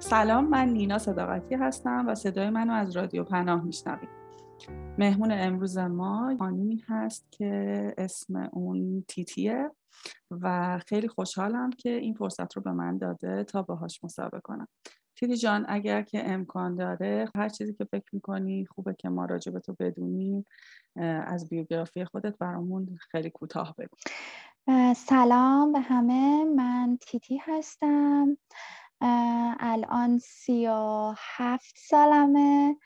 سلام من نینا صداقتی هستم و صدای منو از رادیو پناه میشنوید. مهمون امروز ما خانومی هست که اسم اون تیتیه و خیلی خوشحالم که این فرصت رو به من داده تا باهاش مصاحبه کنم. تیتی جان اگر که امکان داره هر چیزی که فکر می‌کنی خوبه که ما راجع به تو بدونیم از بیوگرافی خودت برامون خیلی کوتاه بگو. سلام به همه. من تیتی هستم. الان سی و هفت سالمه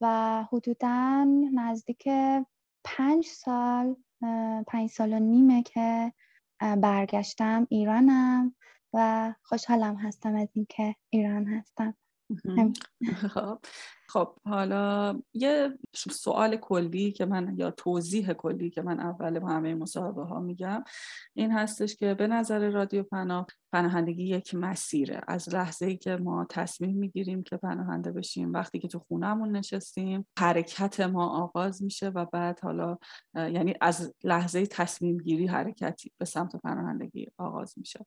و حدودا نزدیک پنج سال پنج سال و نیمه که برگشتم ایرانم و خوشحالم هستم از اینکه ایران هستم. خب. خب حالا یه سوال کلی که من یا توضیح کلی که من اول با همه مصاحبه ها میگم. این هستش که به نظر رادیو پناه پناهندگی یک مسیره. از لحظه ای که ما تصمیم می‌گیریم که پناهنده بشیم وقتی که تو خونهمون نشستیم حرکت ما آغاز میشه و بعد حالا یعنی از لحظه تصمیم گیری حرکتی به سمت پناهندگی آغاز میشه.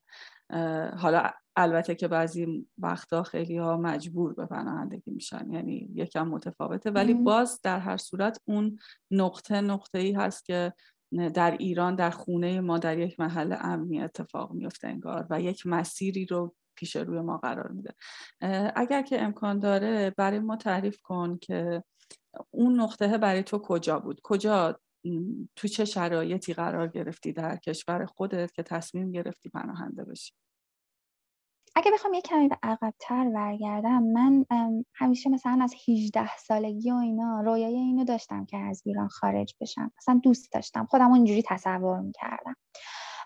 حالا البته که بعضی وقتا خیلی ها مجبور به پناهندگی میشن یعنی یکم متفاوته ولی باز در هر صورت اون نقطه نقطه ای هست که در ایران در خونه ما در یک محل امنی اتفاق میفته انگار و یک مسیری رو پیش روی ما قرار میده. اگر که امکان داره برای ما تعریف کن که اون نقطه برای تو کجا بود؟ کجا تو چه شرایطی قرار گرفتی در کشور خودت که تصمیم گرفتی پناهنده بشی؟ اگه بخوام یه کمی به عقبتر برگردم من همیشه مثلا از 18 سالگی و اینا رویای اینو داشتم که از ایران خارج بشم. مثلا دوست داشتم. خودم اینجوری تصور می‌کردم.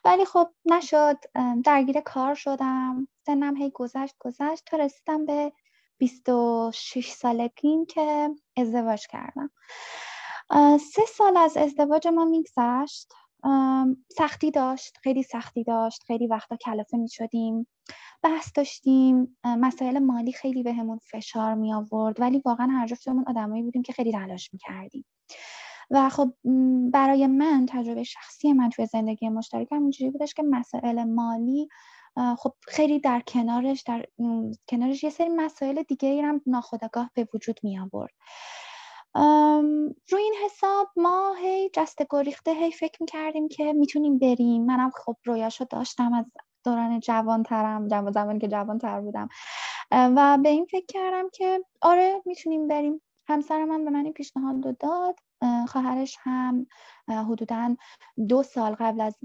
ولی خب نشد. درگیر کار شدم. سنم هی گذشت گذشت. تا رسیدم به 26 سالگی که ازدواج کردم. سه سال از ازدواج ما میگذشت. سختی داشت خیلی سختی داشت. خیلی وقتا کلافه می شدیم بحث داشتیم. مسائل مالی خیلی بهمون فشار می آورد ولی واقعا هر جفتمون آدمایی بودیم که خیلی تلاش می کردیم و خب برای من تجربه شخصی من توی زندگی مشترکم اونجوری بودش که مسائل مالی خب خیلی در کنارش در کنارش یه سری مسائل دیگه هم ناخودآگاه به وجود می آورد روی این حساب ما هی جست گریخته هی فکر می‌کردیم که می‌تونیم بریم. منم خب رویاشو داشتم از دوران جوان ترم جوان زمانی که جوان تر بودم و به این فکر کردم که آره می‌تونیم بریم. همسر من به من این پیشنهاد رو داد خواهرش هم حدودا دو سال قبل از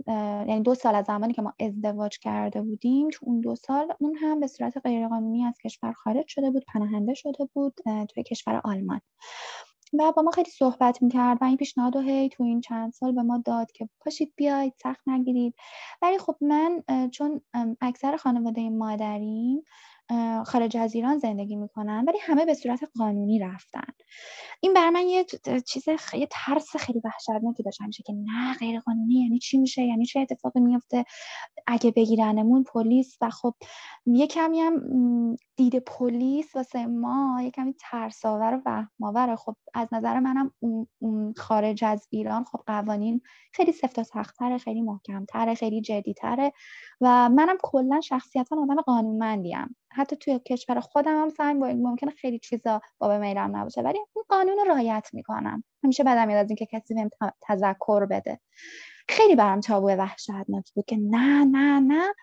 یعنی دو سال از زمانی که ما ازدواج کرده بودیم تو اون دو سال اون هم به صورت غیرقانونی از کشور خارج شده بود پناهنده شده بود توی کشور آلمان. و با ما خیلی صحبت می‌کرد و این پیشنهاد رو هی تو این چند سال به ما داد که پاشید بیاید سخت نگیرید. ولی خب من چون اکثر خانواده مادریم خارج از ایران زندگی می‌کنن ولی همه به صورت قانونی رفتن. این بر من یه چیز یه ترس خیلی وحشتناکی داشت میشه که نه غیر قانونی یعنی چی میشه؟ یعنی چه اتفاقی میفته اگه بگیرنمون پلیس و خب یه کمی هم دید پلیس واسه ما یه کمی ترساور و وهماوره خب از نظر منم خارج از ایران خب قوانین خیلی سفت و سختتره خیلی محکمتره خیلی جدیتره و منم کلا شخصیتا آدم قانونمندیم. حتی توی کشور خودم هم سعی ممکنه خیلی چیزا باب میلان نباشه ولی این قانون رو رعایت می‌کنم. همیشه بدم میاد از اینکه کسی بهم تذکر بده. خیلی برام تابو وحشتناکی بود که نه نه نه.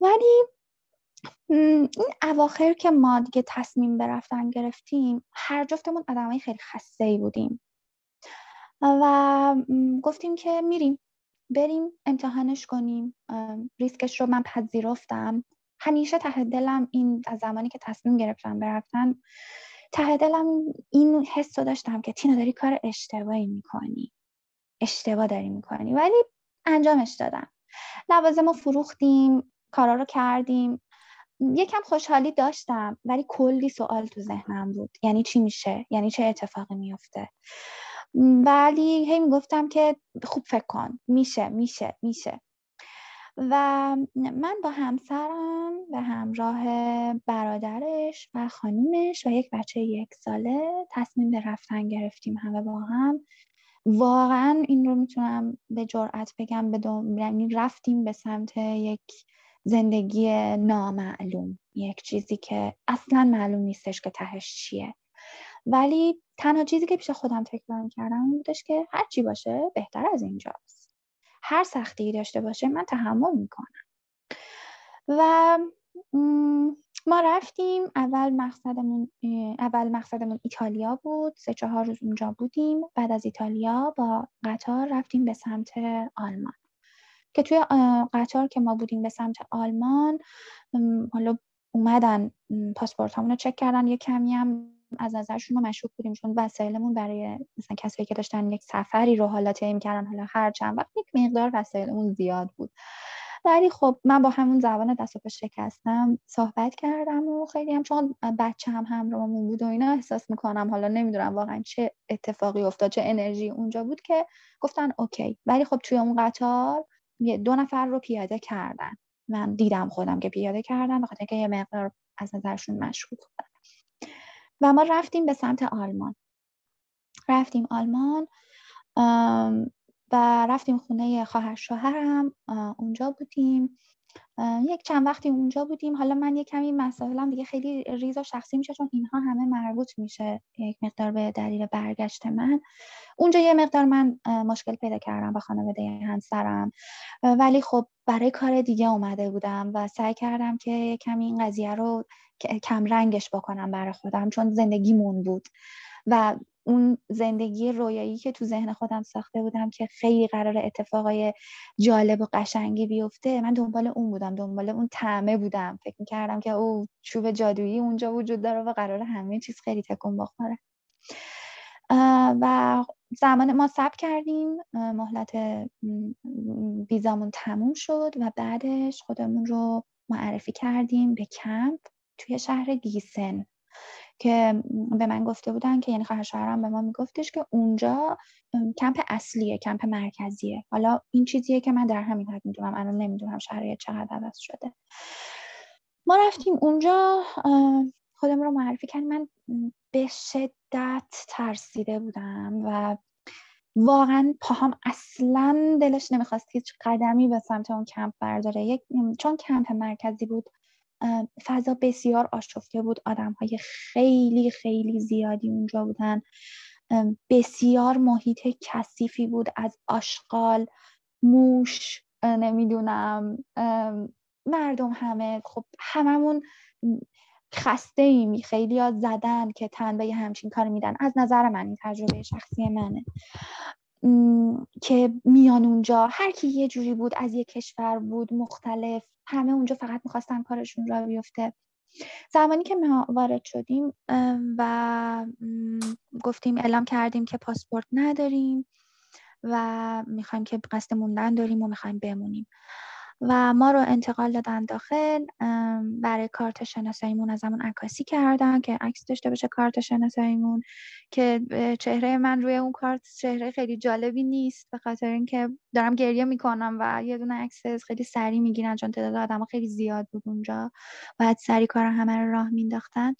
ولی این اواخر که ما دیگه تصمیم برفتن گرفتیم هر جفتمون آدمای خیلی خسته ای بودیم. و گفتیم که میریم. بریم امتحانش کنیم. ریسکش رو من پذیرفتم. همیشه ته دلم این از زمانی که تصمیم گرفتم برفتن ته دلم این حس رو داشتم که تینا داری کار اشتباهی می‌کنی. اشتباه داری می‌کنی. ولی انجامش دادم. لوازم رو فروختیم کارا رو کردیم. یکم خوشحالی داشتم ولی کلی سوال تو ذهنم بود. یعنی چی میشه؟ یعنی چه اتفاقی میفته ولی هی می‌گفتم که خوب فکر کن. میشه میشه میشه. و من با همسرم به همراه برادرش و خانومش و یک بچه یک ساله تصمیم به رفتن گرفتیم همه با هم. واقعا این رو می‌تونم به جرأت بگم به یعنی رفتیم به سمت یک زندگی نامعلوم یک چیزی که اصلا معلوم نیستش که تهش چیه. ولی تنها چیزی که پیش خودم تکرار کردم بودش که هر چی باشه بهتر از اینجاست. هر سختی داشته باشه من تحمل می‌کنم. و ما رفتیم. اول مقصدمون اول مقصدمون ایتالیا بود. سه چهار روز اونجا بودیم. بعد از ایتالیا با قطار رفتیم به سمت آلمان. که توی قطار که ما بودیم به سمت آلمان حالا اومدن پاسپورت رو چک کردن. یه کمی هم از نظرشون رو مشکوک بودیم چون وسایلمون برای مثلا کسایی که داشتن یک سفری رو حالا طی کردن حالا هر چند وقت یک مقدار وسایلمون زیاد بود. ولی خب من با همون زبان دست و پا شکستم صحبت کردم و خیلی هم چون بچه هم همراهمون بود و اینا احساس می‌کنم حالا نمی‌دونم واقعا چه اتفاقی افتاد چه انرژی اونجا بود که گفتن اوکی. ولی خب توی اون قطار دو نفر رو پیاده کردن. من دیدم خودم که پیاده کردن بخاطر که یه مقدار از نظرشون مشکوک بودن و ما رفتیم به سمت آلمان. رفتیم آلمان و رفتیم خونه خواهر شوهرم اونجا بودیم. یک چند وقتی اونجا بودیم. حالا من یک کمی مسائلم دیگه خیلی ریز و شخصی میشه چون اینها همه مربوط میشه یک مقدار به دلیل برگشت من. اونجا یه مقدار من مشکل پیدا کردم با خانواده همسرم. ولی خب برای کار دیگه اومده بودم و سعی کردم که کمی این قضیه رو کم رنگش بکنم برای خودم چون زندگیمون بود. و اون زندگی رویایی که تو ذهن خودم ساخته بودم که خیلی قرار اتفاقای جالب و قشنگی بیفته من دنبال اون بودم دنبال اون تعمه بودم. فکر می‌کردم که او چوب جادویی اونجا وجود داره و قرار همه چیز خیلی تکون بخوره و زمان ما سب کردیم مهلت ویزامون تموم شد و بعدش خودمون رو معرفی کردیم به کمپ توی شهر گیسن. که به من گفته بودن که یعنی خواهر شوهرم به ما میگفتش که اونجا کمپ اصلیه کمپ مرکزیه. حالا این چیزیه که من در همین حد می‌دونم الان نمی‌دونم شرایط چقدر عوض شده. ما رفتیم اونجا خودم رو معرفی کردم. من به شدت ترسیده بودم و واقعا پاهام اصلا دلش نمی‌خواست هیچ قدمی به سمت اون کمپ برداره. یک چون کمپ مرکزی بود فضا بسیار آشفته بود. آدم های خیلی خیلی زیادی اونجا بودن. بسیار محیط کثیفی بود از آشغال موش نمی‌دونم مردم همه. خب هممون خسته ایم خیلی یاد زدن که تن به همچین کار میدن. از نظر من این تجربه شخصی منه. که میان اونجا هر کی یه جوری بود از یه کشور بود مختلف همه اونجا فقط می‌خواستن کارشون را بیفته. زمانی که ما وارد شدیم و گفتیم اعلام کردیم که پاسپورت نداریم و می‌خوایم که قصد موندن داریم و می‌خوایم بمونیم. و ما رو انتقال دادن داخل برای کارت شناساییمون از همون عکاسی کردن که عکس داشته باشه کارت شناساییمون که چهره من روی اون کارت چهره خیلی جالبی نیست به خاطر اینکه دارم گریه می‌کنم و یه دونه عکس خیلی سریع می‌گیرن چون تعداد آدم خیلی زیاد بود اونجا. باید سری کار همه رو راه مینداختن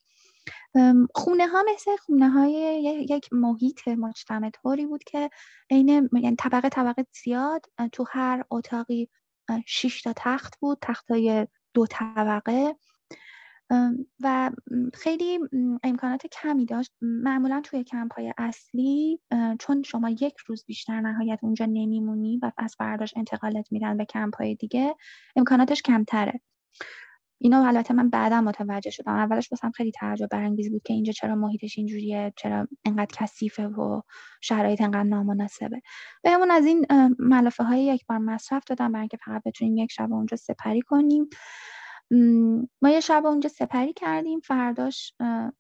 خونه ها مثل خونه های یک محیط مجتمع طوری بود که عین یعنی طبقه طبقه زیاد تو هر اتاقی شش تا تخت بود تختای دو طبقه. و خیلی امکانات کمی داشت. معمولا توی کمپ های اصلی چون شما یک روز بیشتر نهایت اونجا نمیمونی و از برداشت انتقالت میدن به کمپ های دیگه امکاناتش کمتره. اینا البته من بعدا متوجه شدم. اولش واسم خیلی تعجب برانگیز بود که اینجا چرا محیطش اینجوریه چرا انقدر کثیفه و شرایط انقدر نامناسبه. بهمون از این ملافه های یک بار مصرف دادم برای اینکه فقط بتونیم یک شب اونجا سپری کنیم. ما یه شب اونجا سپری کردیم. فرداش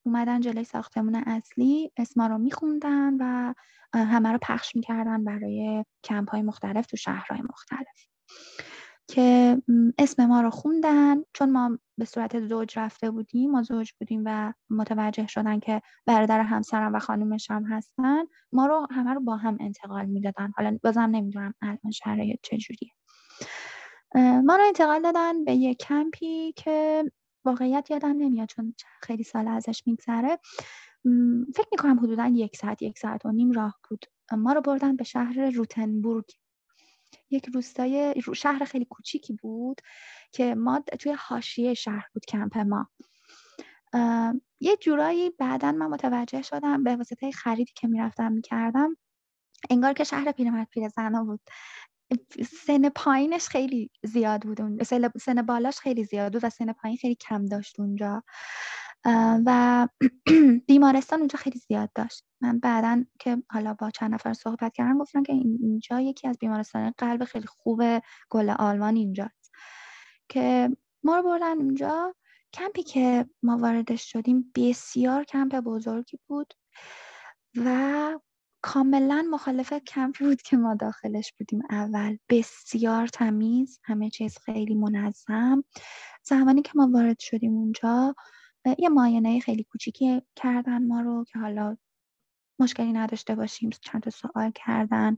اومدن جلوی ساختمون اصلی اسما رو میخوندن و همه رو پخش می‌کردن برای کمپ های مختلف تو شهرهای مختلف. که اسم ما رو خوندن. چون ما به صورت زوج رفته بودیم ما زوج بودیم و متوجه شدن که برادر همسرم و خانومش هم هستن ما رو همه رو با هم انتقال می‌دادن. حالا بازم نمی‌دونم الان شرایط چجوریه ما رو انتقال دادن به یه کمپی که واقعیت یادم نمیاد چون خیلی سال ازش میگذره. فکر می‌کنم حدودا یک ساعت یک ساعت و نیم راه بود. ما رو بردن به شهر روتنبورگ. یک روستای شهر خیلی کوچیکی بود که ما توی حاشیه شهر بود کمپ ما. یه جورایی بعدا من متوجه شدم به واسطه خریدی که می‌رفتم می‌کردم انگار که شهر پیرمرد پیر زنا بود. سن پایینش خیلی زیاد بود سن بالاش خیلی زیاد بود و سن پایین خیلی کم داشت اونجا. و بیمارستان اونجا خیلی زیاد داشت. من بعدا که حالا با چند نفر صحبت کردم گفتم که اینجا یکی از بیمارستان قلب خیلی خوب گل آلمان اینجاست. که ما رو بردن اونجا. کمپی که ما واردش شدیم بسیار کمپ بزرگی بود و کاملا مخالف کمپی بود که ما داخلش بودیم اول. بسیار تمیز همه چیز خیلی منظم. زمانی که ما وارد شدیم اونجا یه معاینه خیلی کوچیکی کردن ما رو که حالا مشکلی نداشته باشیم چند تا سوال کردن.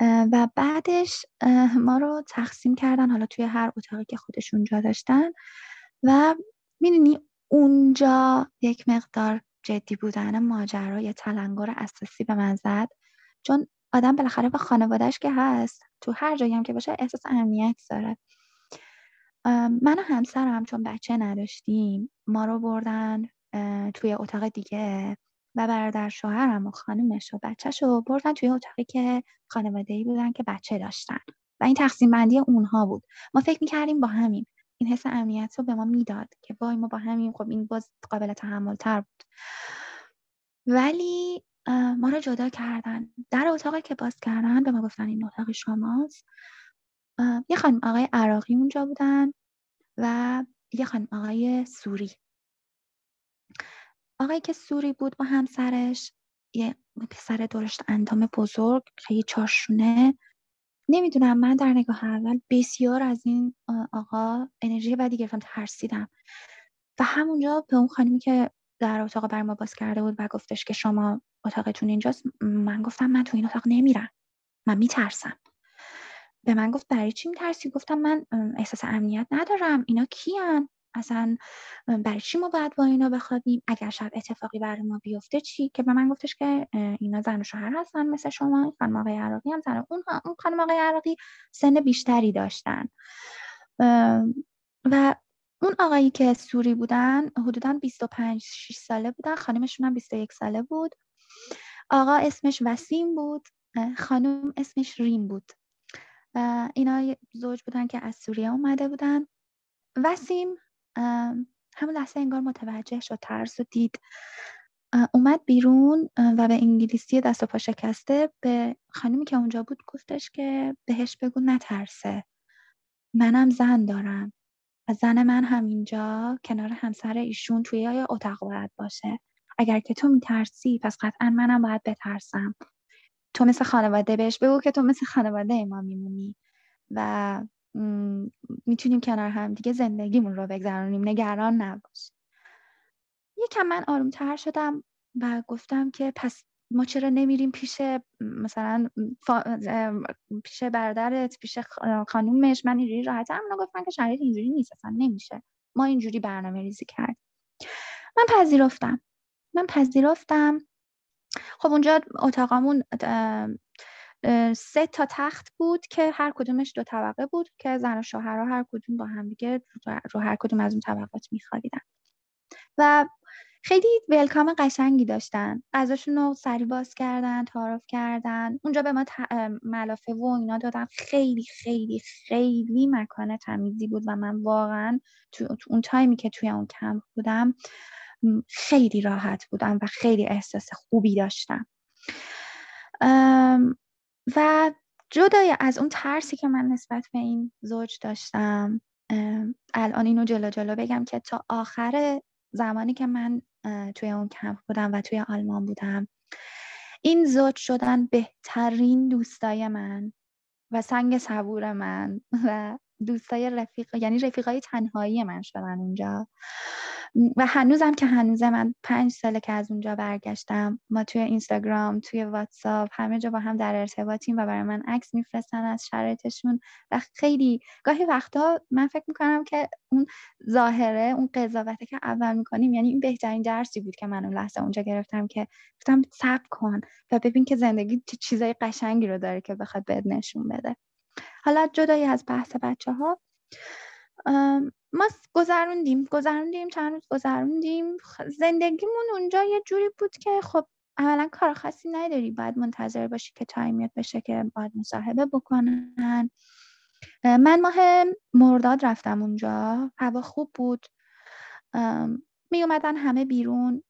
و بعدش ما رو تقسیم کردن حالا توی هر اتاقی که خودشون جا داشتن. و می‌دونی اونجا یک مقدار جدی بودن ماجرا یه تلنگر اساسی به من زد. چون آدم بالاخره به خانوادهش که هست تو هر جایی هم که باشه احساس امنیت داره. من و همسرم چون بچه نداشتیم ما رو بردن توی اتاق دیگه و برادر شوهرم و خانومش و بچهش رو بردن توی اتاقی که خانواده ای بودن که بچه داشتن. و این تقسیم بندی اونها بود. ما فکر می‌کردیم با همین این حس امنیت رو به ما می‌داد که وای ما با همین خب این باز قابل تحمل تر بود. ولی ما رو جدا کردن. در اتاقی که باز کردن به ما گفتن این اتاق شماست. یه خانم آقای عراقی اونجا بودن و یه خانم آقای سوری. آقایی که سوری بود با همسرش یه پسر درشت اندام بزرگ خیلی چاشونه نمی‌دونم من در نگاه اول بسیار از این آقا انرژی بدی گرفتم ترسیدم. و همونجا به اون خانمی که در اتاق بر ما باز کرده بود و گفتش که شما اتاقتون اینجاست من گفتم من تو این اتاق نمیرم. من میترسم. به من گفت برای چی میترسی؟ گفتم من احساس امنیت ندارم. اینا کیان؟ اصلا برای چی ما باید با اینا بخوابیم؟ اگر شب اتفاقی برای ما بیفته چی؟ که به من گفتش که اینا زن و شوهر هستن مثل شما خانم آقای عراقی هم زن اون اون خانم آقای عراقی سن بیشتری داشتن. و اون آقایی که سوری بودن حدودا 25 6 ساله بودن. خانمشون هم 21 ساله بود. آقا اسمش وسیم بود. خانم اسمش ریم بود. اینا زوج بودن که از سوریه اومده بودن. وسیم همون لحظه انگار متوجه شد ترس و دید. اومد بیرون و به انگلیسی دست و پا شکسته. به خانمی که اونجا بود گفتش که بهش بگو نترسه. منم زن دارم. و زن من همینجا کنار همسر ایشون توی اتاق باید باشه. اگر که تو میترسی پس قطعا منم باید بترسم. تو مثل خانواده بهش بگو که تو مثل خانواده ما میمونی و می‌تونیم کنار هم دیگه زندگیمون رو بگذرونیم. نگران نباش. یکم من آرومتر شدم و گفتم که پس ما چرا نمیریم پیش مثلا پیش برادرت پیش خانومش؟ من اینجوری راحت هم گفتن که شرایط اینجوری نیست اصلا نمیشه. ما اینجوری برنامه ریزی کرد من پذیرفتم. من پذیرفتم خب اونجا اتاقمون سه تا تخت بود که هر کدومش دو طبقه بود که زن و شوهرها هر کدوم با هم دیگه رو هر کدوم از اون طبقات میخوابیدن. و خیلی ولکام قشنگی داشتن. غذاشون رو سری باز کردن تعارف کردن. اونجا به ما ملافه و اینا دادن. خیلی خیلی خیلی مکان تمیزی بود و من واقعا تو, اون تایمی که توی اون کمپ بودم خیلی راحت بودم و خیلی احساس خوبی داشتم. و جدای از اون ترسی که من نسبت به این زوج داشتم الان اینو جلو جلو بگم که تا آخر زمانی که من توی اون کمپ بودم و توی آلمان بودم این زوج شدن بهترین دوستای من و سنگ صبور من و دوستای رفیق یعنی رفیقای تنهایی من شدن اونجا. و هنوزم که هنوزه من پنج ساله که از اونجا برگشتم ما توی اینستاگرام توی واتساپ همه جا با هم در ارتباطیم و برای من عکس میفرستن از شرایطشون. و خیلی گاهی وقتا من فکر می‌کنم که اون ظاهره اون قضاوته که اول می‌کنیم یعنی این بهترین درسی بود که من اون لحظه اونجا گرفتم که گفتم صبر کن و ببین که زندگی چه چیزای قشنگی رو داره که بخواد بهت نشون بده. حالا جدایی از بحث بچه ها ما گذروندیم گذروندیم چند روز گذروندیم. زندگیمون اونجا یه جوری بود که خب اولا کار خاصی نداری. باید منتظر باشی که تایمیت بشه که باید مصاحبه بکنن. من ماه مرداد رفتم اونجا. هوا خوب بود. می اومدن همه بیرون.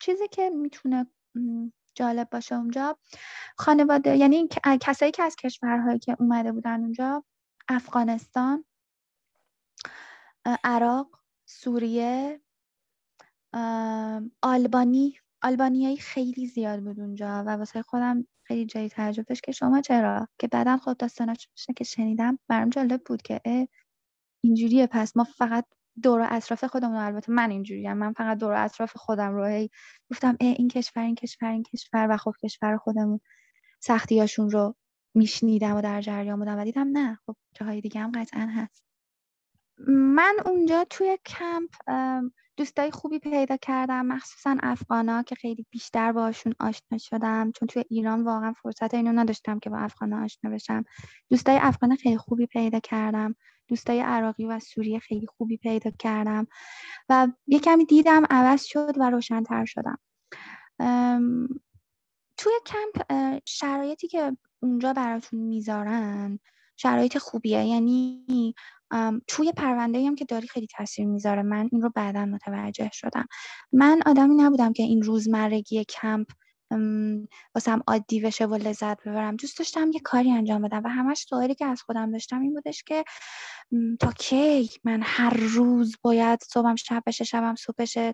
چیزی که می‌تونه جالب باشه اونجا. خانواده یعنی کسایی که از کشورهایی که اومده بودن اونجا افغانستان عراق سوریه آلبانی. آلبانیایی خیلی زیاد بود اونجا و واسه خودم خیلی جای تعجب داشت که شما چرا؟ که بعدا خود داستاناش که شنیدم برام جالب بود که اینجوریه پس ما فقط دور اطراف خودمون البته من اینجوریم من فقط دور اطراف خودم رو گفتم اه این کشور این کشور این کشور و خب کشور خودمون سختیاشون رو میشنیدم و در جریان بودم و دیدم نه خب جاهای دیگه هم قطعا هست. من اونجا توی کمپ دوستای خوبی پیدا کردم مخصوصا افغانا که خیلی بیشتر باشون آشنا شدم. چون توی ایران واقعا فرصت اینو نداشتم که با افغانا آشنا بشم. دوستای افغان خیلی خوبی پیدا کردم. دوستای عراقی و سوریه خیلی خوبی پیدا کردم. و یه کمی دیدم عوض شد و روشنتر شدم. توی کمپ شرایطی که اونجا براتون می‌ذارن شرایط خوبیه. یعنی توی پرونده هم که داری خیلی تاثیر می‌ذاره. من این رو بعدا متوجه شدم. من آدمی نبودم که این روزمرگی کمپ واسم عادی بشه و لذت ببرم. دوست داشتم یه کاری انجام بدم و همش سوالی که از خودم داشتم این بودش که تا کی من هر روز باید صبحم شب بشه شبم صبح بشه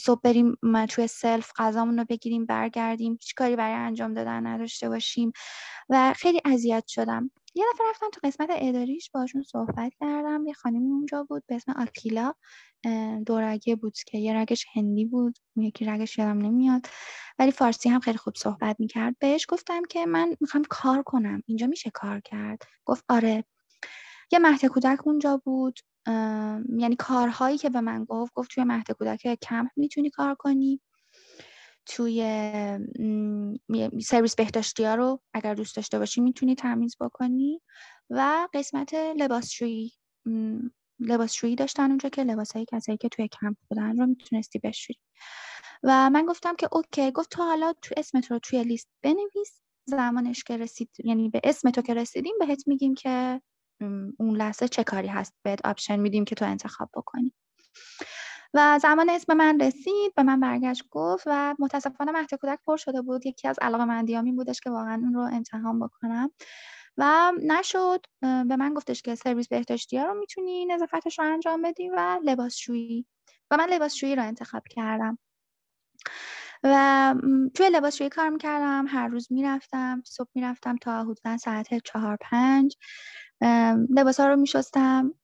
صبح بریم توی سلف غذامون رو بگیریم برگردیم. هیچ کاری برای انجام دادن نداشته باشیم و خیلی اذیت شدم. یه دفعه رفتم تو قسمت اداریش باشون صحبت کردم. یه خانمی اونجا بود به اسم آکیلا. دورگه بود که یه رگش هندی بود. یکی رگش یادم نمیاد. ولی فارسی هم خیلی خوب صحبت می‌کرد. بهش گفتم که من می‌خوام کار کنم. اینجا میشه کار کرد. گفت آره. یه مهد کودک اونجا بود. یعنی کارهایی که به من گفت گفت توی مهد کودک کمپ می‌تونی کار کنی. توی سرویس بهداشتی ها رو اگر دوست داشته باشی می‌تونی تمیز بکنی و قسمت لباسشویی لباسشویی داشتن اونجا که لباسایی کسایی که توی کمپ بودن رو می‌تونستی بشویی. و من گفتم که okay گفت تو حالا تو اسمت رو توی لیست بنویس زمانش که رسید یعنی به اسم تو که رسیدیم بهت میگیم که اون لحظه چه کاری هست بهت option میدیم که تو انتخاب بکنی. و زمان اسم من رسید به من برگشت گفت و متاسفانه مهد کودک پر شده بود. یکی از علاقه مندیام این بودش که واقعا اون رو امتحان بکنم. و نشد. به من گفتش که سرویس بهداشتی رو می‌تونی نظافتش رو انجام بدی و لباسشویی. و من لباسشویی رو انتخاب کردم. و توی لباسشویی کار می‌کردم. هر روز می‌رفتم. صبح می‌رفتم تا حدودا ساعت چهار پنج. لباس ها رو میشستم.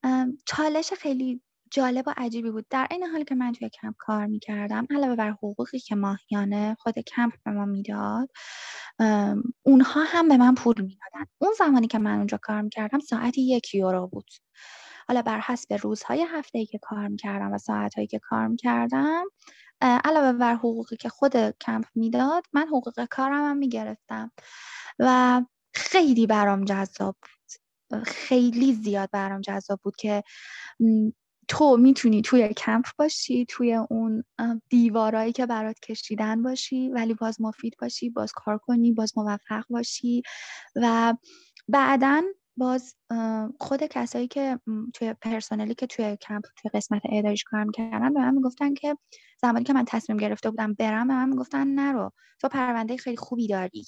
چالش خیلی جالب و عجیبی بود. در این حالی که من توی کمپ کار می‌کردم علاوه بر حقوقی که ماهیانه خود کمپ به ما می‌داد اونها هم به من پول می‌دادن. اون زمانی که من اونجا کار می‌کردم ساعتی یک یورو بود. حالا بر حسب روزهای هفته ای که کار می‌کردم و ساعتهایی که کار می‌کردم علاوه بر حقوقی که خود کمپ می‌داد من حقوق کارم هم می‌گرفتم. و خیلی برام جذاب بود. خیلی زیاد برام جذاب بود که تو می‌تونی توی کمپ باشی توی اون دیوارایی که برات کشیدن باشی ولی باز مفید باشی باز کار کنی باز موفق باشی و بعدا باز خود کسایی که توی پرسنلی که توی کمپ توی قسمت اداریش کار می‌کردن به من می‌گفتن که زمانی که من تصمیم گرفته بودم برم به من می‌گفتن نرو تو پرونده خیلی خوبی داری.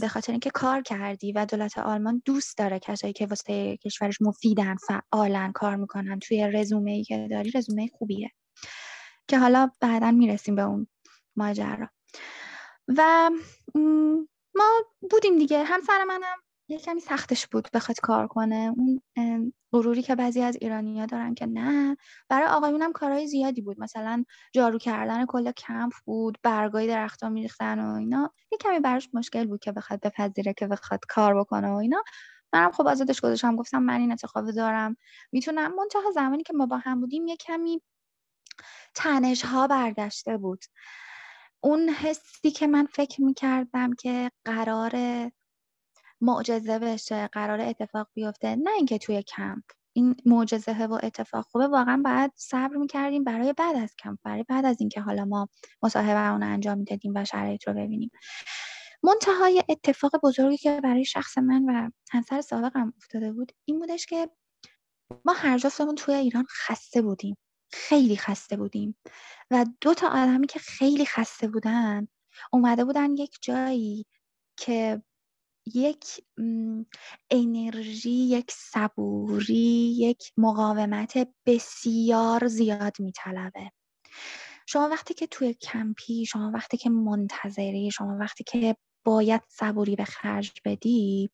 به خاطر اینکه کار کردی و دولت آلمان دوست داره کسایی که واسه کشورش مفیدن فعالن کار می‌کنن. توی رزومه ای که داری رزومه خوبیه. که حالا بعدا می‌رسیم به اون ماجرا. و ما بودیم دیگه. همسر منم یه کمی سختش بود بخواد کار کنه. اون غروری که بعضی از ایرانیا دارن که نه برای آقایونم کارهای زیادی بود. مثلا جارو کردن کل کمپ بود برگای درختها میریختن و اینا. یه کمی براش مشکل بود که بخواد بپذیره که بخواد کار بکنه و اینا. منم خب آزادش گذاشتم. گفتم من این اتفاق دارم. می‌تونم. منتها زمانی که ما با هم بودیم یه کمی تنش ها برداشته بود. اون حسی که من فکر می‌کردم که قرار معجزه بشه قرار اتفاق بیفته نه اینکه توی کمپ. این معجزه و اتفاق خوبه واقعا باید صبر می‌کردیم برای بعد از کمپ برای بعد از اینکه حالا ما مصاحبه اون انجام می‌دادیم و شرایط رو ببینیم. منتهای اتفاق بزرگی که برای شخص من و همسر سابقم افتاده بود این بودش که ما هر جفتمون توی ایران خسته بودیم. خیلی خسته بودیم. و دو تا آدمی که خیلی خسته بودن اومده بودن یک جایی که یک انرژی یک صبوری یک مقاومت بسیار زیاد میطلبه. شما وقتی که توی کمپی شما وقتی که منتظری شما وقتی که باید صبوری به خرج بدی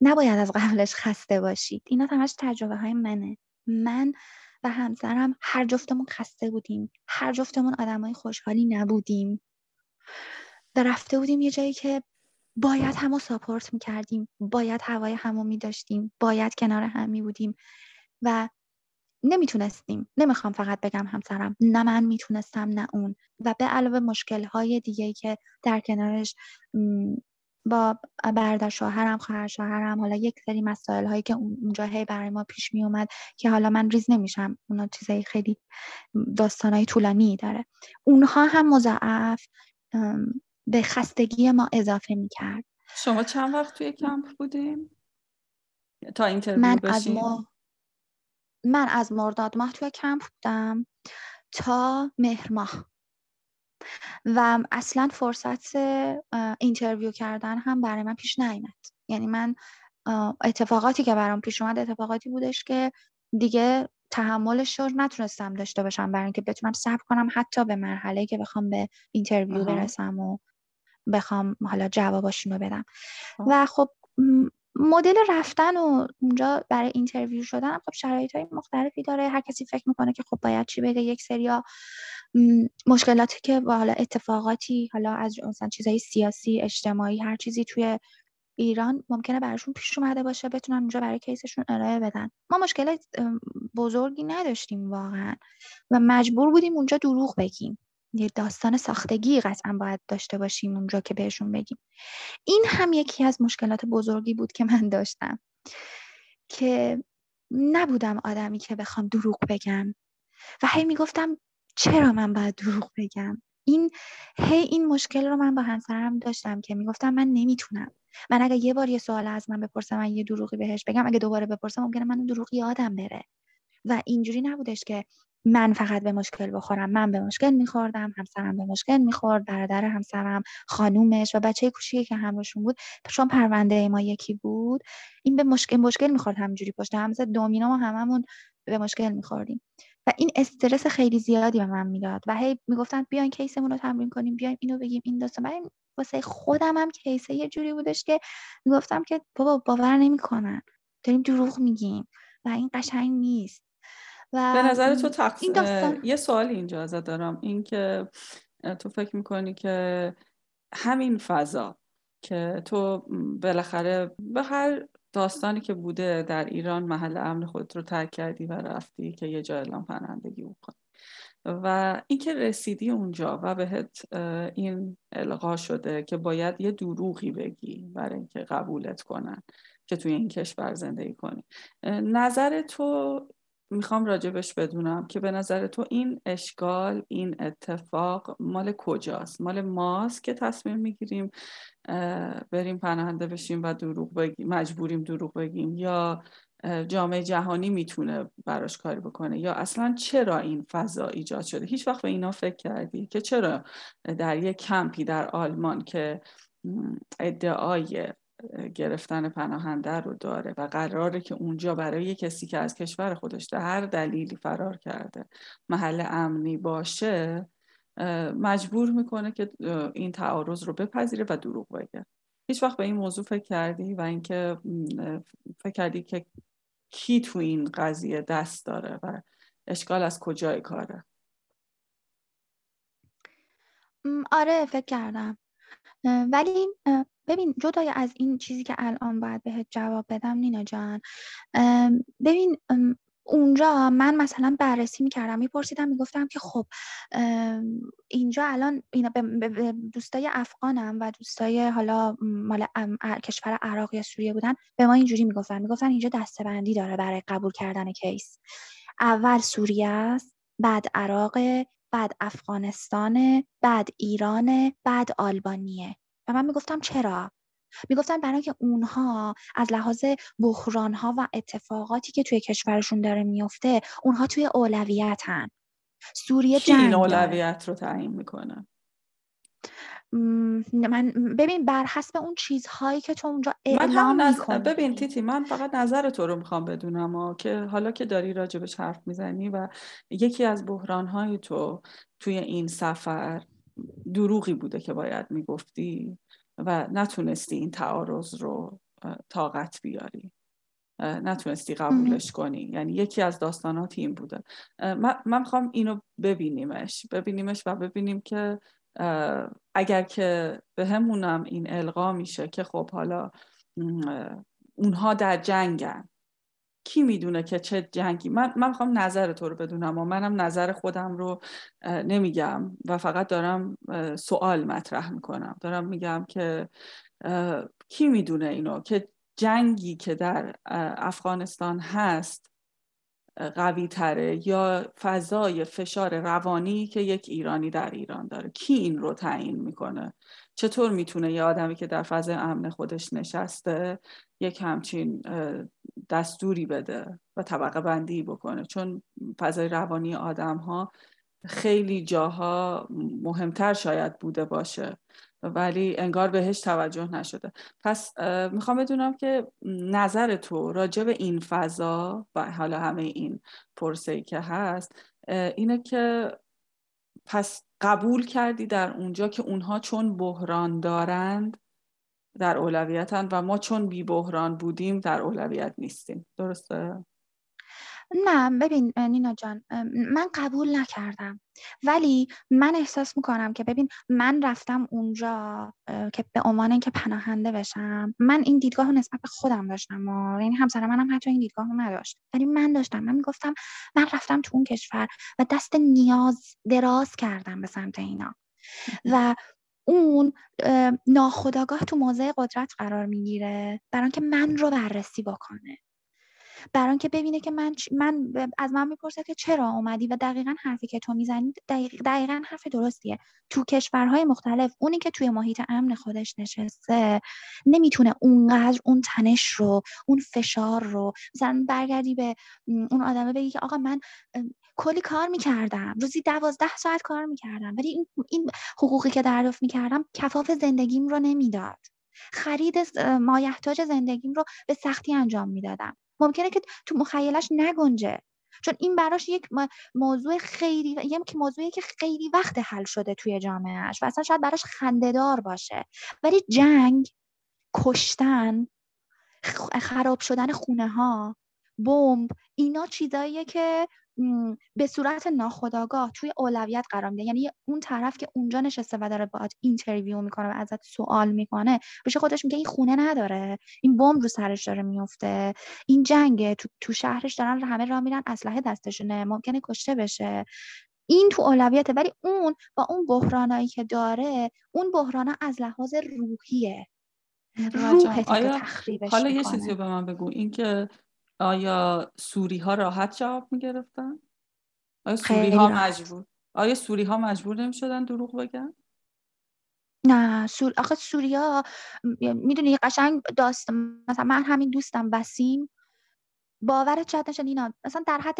نباید از قبلش خسته باشید اینا همش تجربه های منه. من و همسرم هر جفتمون خسته بودیم. هر جفتمون آدمای خوشحالی نبودیم. و رفته بودیم یه جایی که باید همو ساپورت می‌کردیم باید هوای همو میداشتیم باید کنار هم می بودیم و نمی‌تونستیم نمی‌خوام فقط بگم همسرم نه من می‌تونستم نه اون و به علاوه مشکل های دیگه که در کنارش با برادر شوهرم خواهر شوهرم حالا یک سری مسائل هایی که اونجا هی برای ما پیش می اومد که حالا من ریز نمیشم اونا چیزای خیلی داستان های طولانی داره. اونها هم مضاعف به خستگی ما اضافه می‌کرد. شما چند وقت توی کمپ بودین؟ تا interview من از من از مرداد ماه توی کمپ بودم تا مهر ماه. و اصلا فرصت interview کردن هم برای من پیش نیامد یعنی من اتفاقاتی که برام پیش اومد اتفاقاتی بودش که دیگه تحملش رو نتونستم داشته باشم برای اینکه بتونم صبر کنم حتی به مرحله که بخوام به interview برسم و بخوام حالا جواباشون رو بدم. خب. و خب مدل رفتن و اونجا برای interview شدن خب شرایط های مختلفی داره. هر کسی فکر می‌کنه که خب باید چی بگه یک سریا مشکلاتی که با حالا اتفاقاتی حالا از مثلا چیزهای سیاسی اجتماعی هر چیزی توی ایران ممکنه براشون پیش اومده باشه بتونن اونجا برای کیسشون ارائه بدن. ما مشکلات بزرگی نداشتیم واقعا. و مجبور بودیم اونجا دروغ بگیم. یه داستان ساختگی قطعا باید داشته باشیم اونجا که بهشون بگیم. این هم یکی از مشکلات بزرگی بود که من داشتم که نبودم آدمی که بخوام دروغ بگم و هی می‌گفتم چرا من باید دروغ بگم؟ این هی این مشکل رو من با همسرم داشتم که می‌گفتم من نمی‌تونم. من اگه یه بار یه سوال از من بپرسم من یه دروغی بهش بگم اگه دوباره بپرسم ممکنه من اون دروغ یادم بره. و اینجوری نبودش که من فقط به مشکل بخورم. من به مشکل میخوردم همسرم به مشکل می‌خورد برادر همسرم خانومش و بچه کوچیکی که همراهشون بود. چون پرونده ما یکی بود این به مشکل مشکل می‌خورد همینجوری پشت هم. دومینا ما هممون به مشکل میخوردیم. و این استرس خیلی زیادی به من می‌داد و هی می‌گفتن بیاین کیسمون رو تمرین کنیم بیاین اینو بگیم این داستان. برای واسه خودم هم کیسه یه جوری بودش که می‌گفتم که بابا باور نمی‌کنن. داریم دروغ میگیم و این قشنگ نیست. و به نظر تو تقص... یه سوال اینجا ازت دارم. این که تو فکر می‌کنی که همین فضا که تو بالاخره به هر داستانی که بوده در ایران محل امن خود رو ترک کردی و رفتی که یه جا اعلام پناهندگی بکنی. و اینکه رسیدی اونجا و بهت این القا شده که باید یه دروغی بگی برای اینکه قبولت کنن که توی این کشور زندگی کنی. نظر تو می‌خوام راجبش بدونم که به نظر تو این اشکال این اتفاق مال کجاست؟ مال ماست که تصمیم می‌گیریم بریم پناهنده بشیم و دروغ بگیم مجبوریم دروغ بگیم یا جامعه جهانی می‌تونه براش کاری بکنه یا اصلا چرا این فضا ایجاد شده؟ هیچ وقت به اینا فکر کردی که چرا در یک کمپی در آلمان که ادعای گرفتن پناهنده رو داره و قراره که اونجا برای کسی که از کشور خودش در هر دلیلی فرار کرده محل امنی باشه مجبور می‌کنه که این تعارض رو بپذیره و دروغ بگه. هیچ وقت به این موضوع فکر کردی و اینکه فکر کردی که کی تو این قضیه دست داره و اشکال از کجای کاره؟ آره فکر کردم. ولی ببین جدای از این چیزی که الان باید بهت جواب بدم نینا جان. ببین اونجا من مثلا بررسی می‌کردم میپرسیدم می‌گفتم که خب اینجا الان اینا به دوستای افغانم و دوستای حالا مال کشور عراق یا سوریه بودن به ما اینجوری می‌گفتن. می‌گفتن اینجا دستبندی داره برای قبول کردن کیس. اول سوریه است بعد عراق بعد افغانستان بعد ایران بعد آلبانیه. و من می‌گفتم چرا؟ می‌گفتن برای که اونها از لحاظ بحران ها و اتفاقاتی که توی کشورشون داره میفته اونها توی اولویتن. سوریه جنگ این اولویت رو تعیین می‌کنه. من ببین بر حسب اون چیزهایی که تو اونجا اعلام من ببین تیتی من فقط نظر تو رو می‌خوام بدونم و که حالا که داری راجبش حرف می‌زنی و یکی از بحرانهای تو توی این سفر دروغی بوده که باید می‌گفتی و نتونستی این تعارض رو طاقت بیاری. نتونستی قبولش کنی. یعنی یکی از داستانات این بوده. من می‌خوام اینو ببینیمش. ببینیمش و ببینیم که اگر که به همونم این القا میشه که خب حالا اونها در جنگن. کی می‌دونه که چه جنگی؟ من من می‌خوام نظر تو رو بدونم و منم نظر خودم رو نمیگم و فقط دارم سوال مطرح می‌کنم. دارم میگم که کی می‌دونه اینو؟ که جنگی که در افغانستان هست قوی تره یا فضای فشار روانی که یک ایرانی در ایران داره؟ کی این رو تعیین می‌کنه؟ چطور می‌تونه یه آدمی که در فضای امن خودش نشسته یک همچین دستوری بده و طبقه بندی بکنه؟ چون فضای روانی آدم ها خیلی جاها مهمتر شاید بوده باشه. ولی انگار بهش توجه نشده پس می‌خوام بدونم که نظر تو راجع به این فضا و حالا همه این پرسه ای که هست اینه که پس قبول کردی در اونجا که اونها چون بحران دارند در اولویتن و ما چون بی بحران بودیم در اولویت نیستیم درسته؟ نه ببین نینا جان من قبول نکردم. ولی من احساس می‌کنم که ببین من رفتم اونجا که به عنوان اینکه پناهنده بشم من این دیدگاه رو نسبت به خودم داشتم و یعنی همسر منم حتی این دیدگاه رو نداشت. ولی من داشتم من می‌گفتم من رفتم تو اون کشور و دست نیاز دراز کردم به سمت اینا. و اون ناخداگاه تو موضع قدرت قرار می‌گیره برای اینکه من رو بررسی بکنه. برای اینکه ببینه که من من از من می‌پرسه که چرا اومدی و دقیقا حرفی که تو می‌زنی دقیقا حرف درستیه. تو کشورهای مختلف اونی که توی محیط امن خودش نشسته نمی‌تونه اونقدر اون تنش رو اون فشار رو مثلا برگردی به اون آدمه بگی که آقا من کلی کار می‌کردم. روزی دوازده ساعت کار می‌کردم. ولی این, این حقوقی که دریافت می‌کردم کفاف زندگیم رو نمی‌داد. خرید مایحتاج زندگیم رو به سختی انجام می‌دادم. ممکنه که تو مخیلش نگنجه. چون این براش یک موضوع خیلی یک موضوعی که خیلی وقت حل شده توی جامعهش و اصلا شاید براش خندهدار باشه. ولی جنگ کشتن خراب شدن خونه ها بمب اینا چیزاییه که به صورت ناخودآگاه توی اولویت قرار میده. یعنی اون طرف که اونجا نشسته و داره باهات اینترویو می‌کنه و ازت سوال می‌کنه بشه خودش میگه این خونه نداره. این بمب رو سرش داره میفته این جنگه. تو, تو شهرش دارن همه راه میرن اسلحه دستشونه. ممکنه کشته بشه. این تو اولویته. ولی اون با اون بحرانایی که داره اون بحران از لحاظ روحیه. روحت تخریبش حالا یه چیزی به من بگو. اینکه آیا سوری ها راحت جواب می گرفتن؟ آیا سوری ها مجبور آیا سوری ها مجبور نمی شدن دروغ بگن؟ نه سور... آخه سوریا می‌دونی قشنگ داست مثلا من همین دوستم وسیم باورت شاید نشد اینا مثلا در حد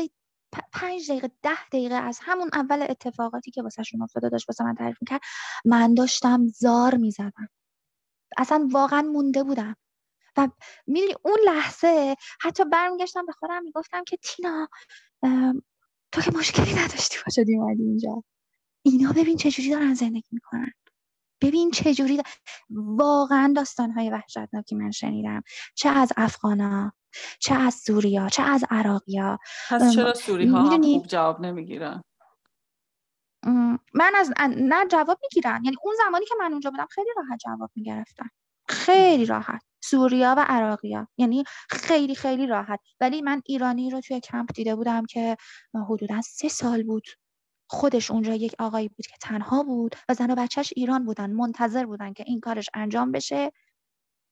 پنج دقیقه ده دقیقه از همون اول اتفاقاتی که واسه شون افتاده داشت واسه من تعریف می‌کرد من داشتم زار می‌زدم اصلا واقعا مونده بودم و می‌دونی اون لحظه حتی برمیگشتم به خودم می‌گفتم که تینا تو که مشکلی نداشتی با شدی اومدی اینجا. اینا ببین چجوری دارن زندگی می‌کنن. ببین چجوری واقعا داستانهای وحشتناکی من شنیدم. چه از افغانا چه از سوریا چه از عراقیا. پس چرا سوری ها خوب جواب نمی‌گیرن؟ من از نه جواب می‌گیرن. یعنی اون زمانی که من اونجا بودم خیلی راحت جواب می‌گرفتن. خیلی راحت. سوریا و عراقیا. یعنی خیلی خیلی راحت. ولی من ایرانی رو توی کمپ دیده بودم که حدودا سه سال بود. خودش اونجا یک آقایی بود که تنها بود و زن و بچهش ایران بودن. منتظر بودن که این کارش انجام بشه.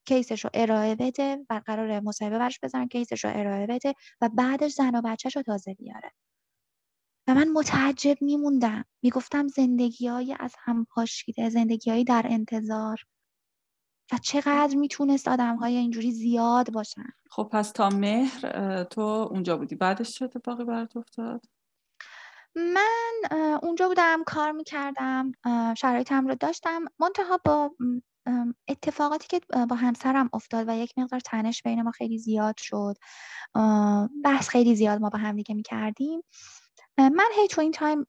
کیسش رو ارائه بده و قرار مصاحبه برش بزنن. کیسش رو ارائه بده و بعدش زن و بچهش رو تازه بیاره. و من متعجب میموندم. می‌گفتم زندگی های از هم پاشیده زندگی در انتظار. و چقدر می‌تونست آدم های اینجوری زیاد باشن. خب پس تا مهر تو اونجا بودی. بعدش چه اتفاقی برات افتاد؟ من اونجا بودم کار می‌کردم شرایطم رو داشتم. منتها با اتفاقاتی که با همسرم افتاد و یک مقدار تنش بین ما خیلی زیاد شد بحث خیلی زیاد ما با هم دیگه می‌کردیم. من هی تو این تایم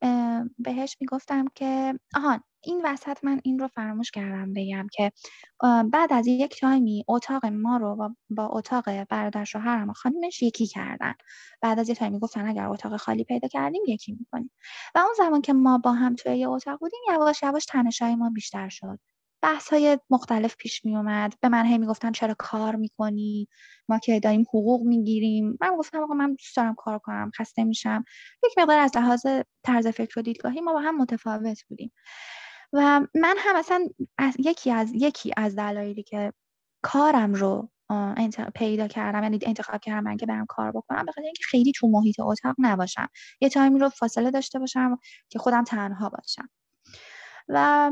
بهش می‌گفتم که آهان این وسط من این رو فراموش کردم بگم که بعد از یک تایمی اتاق ما رو با, اتاق برادر شوهرم و خانمش یکی کردن. بعد از یک تایمی گفتن اگر اتاق خالی پیدا کردیم یکی می‌کنیم. و اون زمان که ما با هم توی یه اتاق بودیم یواش یواش تنشای ما بیشتر شد. بحث های مختلف پیش می اومد به من هی می‌گفتن چرا کار می‌کنی؟ ما که داریم حقوق می‌گیریم. من گفتم آقا من دوست دارم کار کنم خسته میشم. یک مقدار از لحاظ طرز فکر و دیدگاهی ما با هم متفاوت بودیم. و من هم اصلا از یکی از یکی از دلایلی که کارم رو پیدا کردم یعنی انتخاب کردم من که برم کار بکنم به اینکه خیلی تو محیط اتاق نباشم. یه تایمی رو فاصله داشته باشم که خودم تنها باشم. و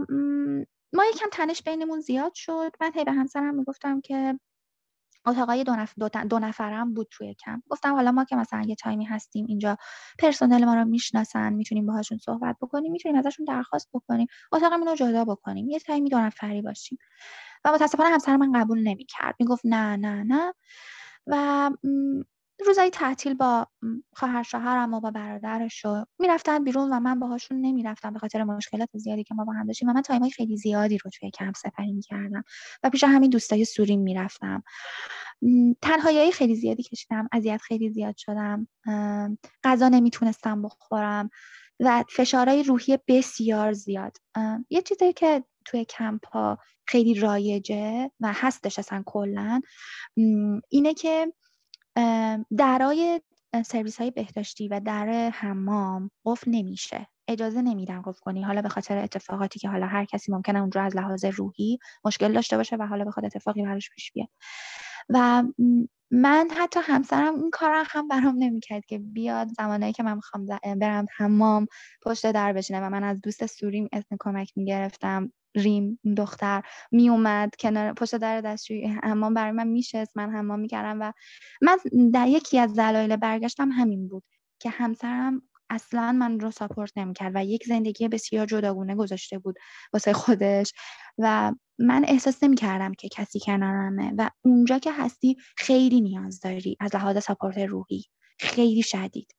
ما یکم تنش بینمون زیاد شد. من هی به همسرم می‌گفتم که اتاقای دو, نف... دو, نفرم بود توی کم گفتم حالا ما که مثلا یه تایمی هستیم اینجا پرسنل ما رو می‌شناسن می‌تونیم باهاشون صحبت بکنیم می‌تونیم ازشون درخواست بکنیم اتاقمون رو جدا بکنیم یه time ی دو نفری باشیم. و متاسفانه همسر من قبول نمی‌کرد. می‌گفت نه نه نه. و روزای تعطیل با خواهر شوهرم و با برادرش و می‌رفتن بیرون و من باهاشون نمی‌رفتم به خاطر مشکلات زیادی که ما با هم داشتیم و من time ای خیلی زیادی رو توی کمپ سپری می‌کردم و پیش همین دوستای سوری می‌رفتم. تنهایی خیلی زیادی کشیدم اذیت خیلی زیاد شدم غذا نمی‌تونستم بخورم و فشارهای روحی بسیار زیاد. یه چیزی که توی کمپ ها خیلی رایجه و هستش اصلا کلا اینه که درای سرویس های بهداشتی و در حمام قفل نمیشه. اجازه نمیدن قفل کنی. حالا به خاطر اتفاقاتی که حالا هر کسی ممکنه اونجا از لحاظ روحی مشکل داشته باشه و حالا بخواد اتفاقی براش پیش بیاد. و من حتی همسرم این کار هم برام نمی‌کرد که بیاد زمانی که من می‌خوام برم حمام پشت در بشینه و من از دوست سوریم اسم کمک می‌گرفتم. ریم دختر می اومد کنار پشت در دستشویی. حمام برای من میشست من حمام می‌کردم و من در یکی از دلایل برگشتم همین بود که همسرم اصلا من رو ساپورت نمی‌کرد و یک زندگی بسیار جداگونه گذاشته بود واسه خودش و من احساس نمی‌کردم که کسی کنارمه و اونجا که هستی خیلی نیاز داری از لحاظ ساپورت روحی خیلی شدید.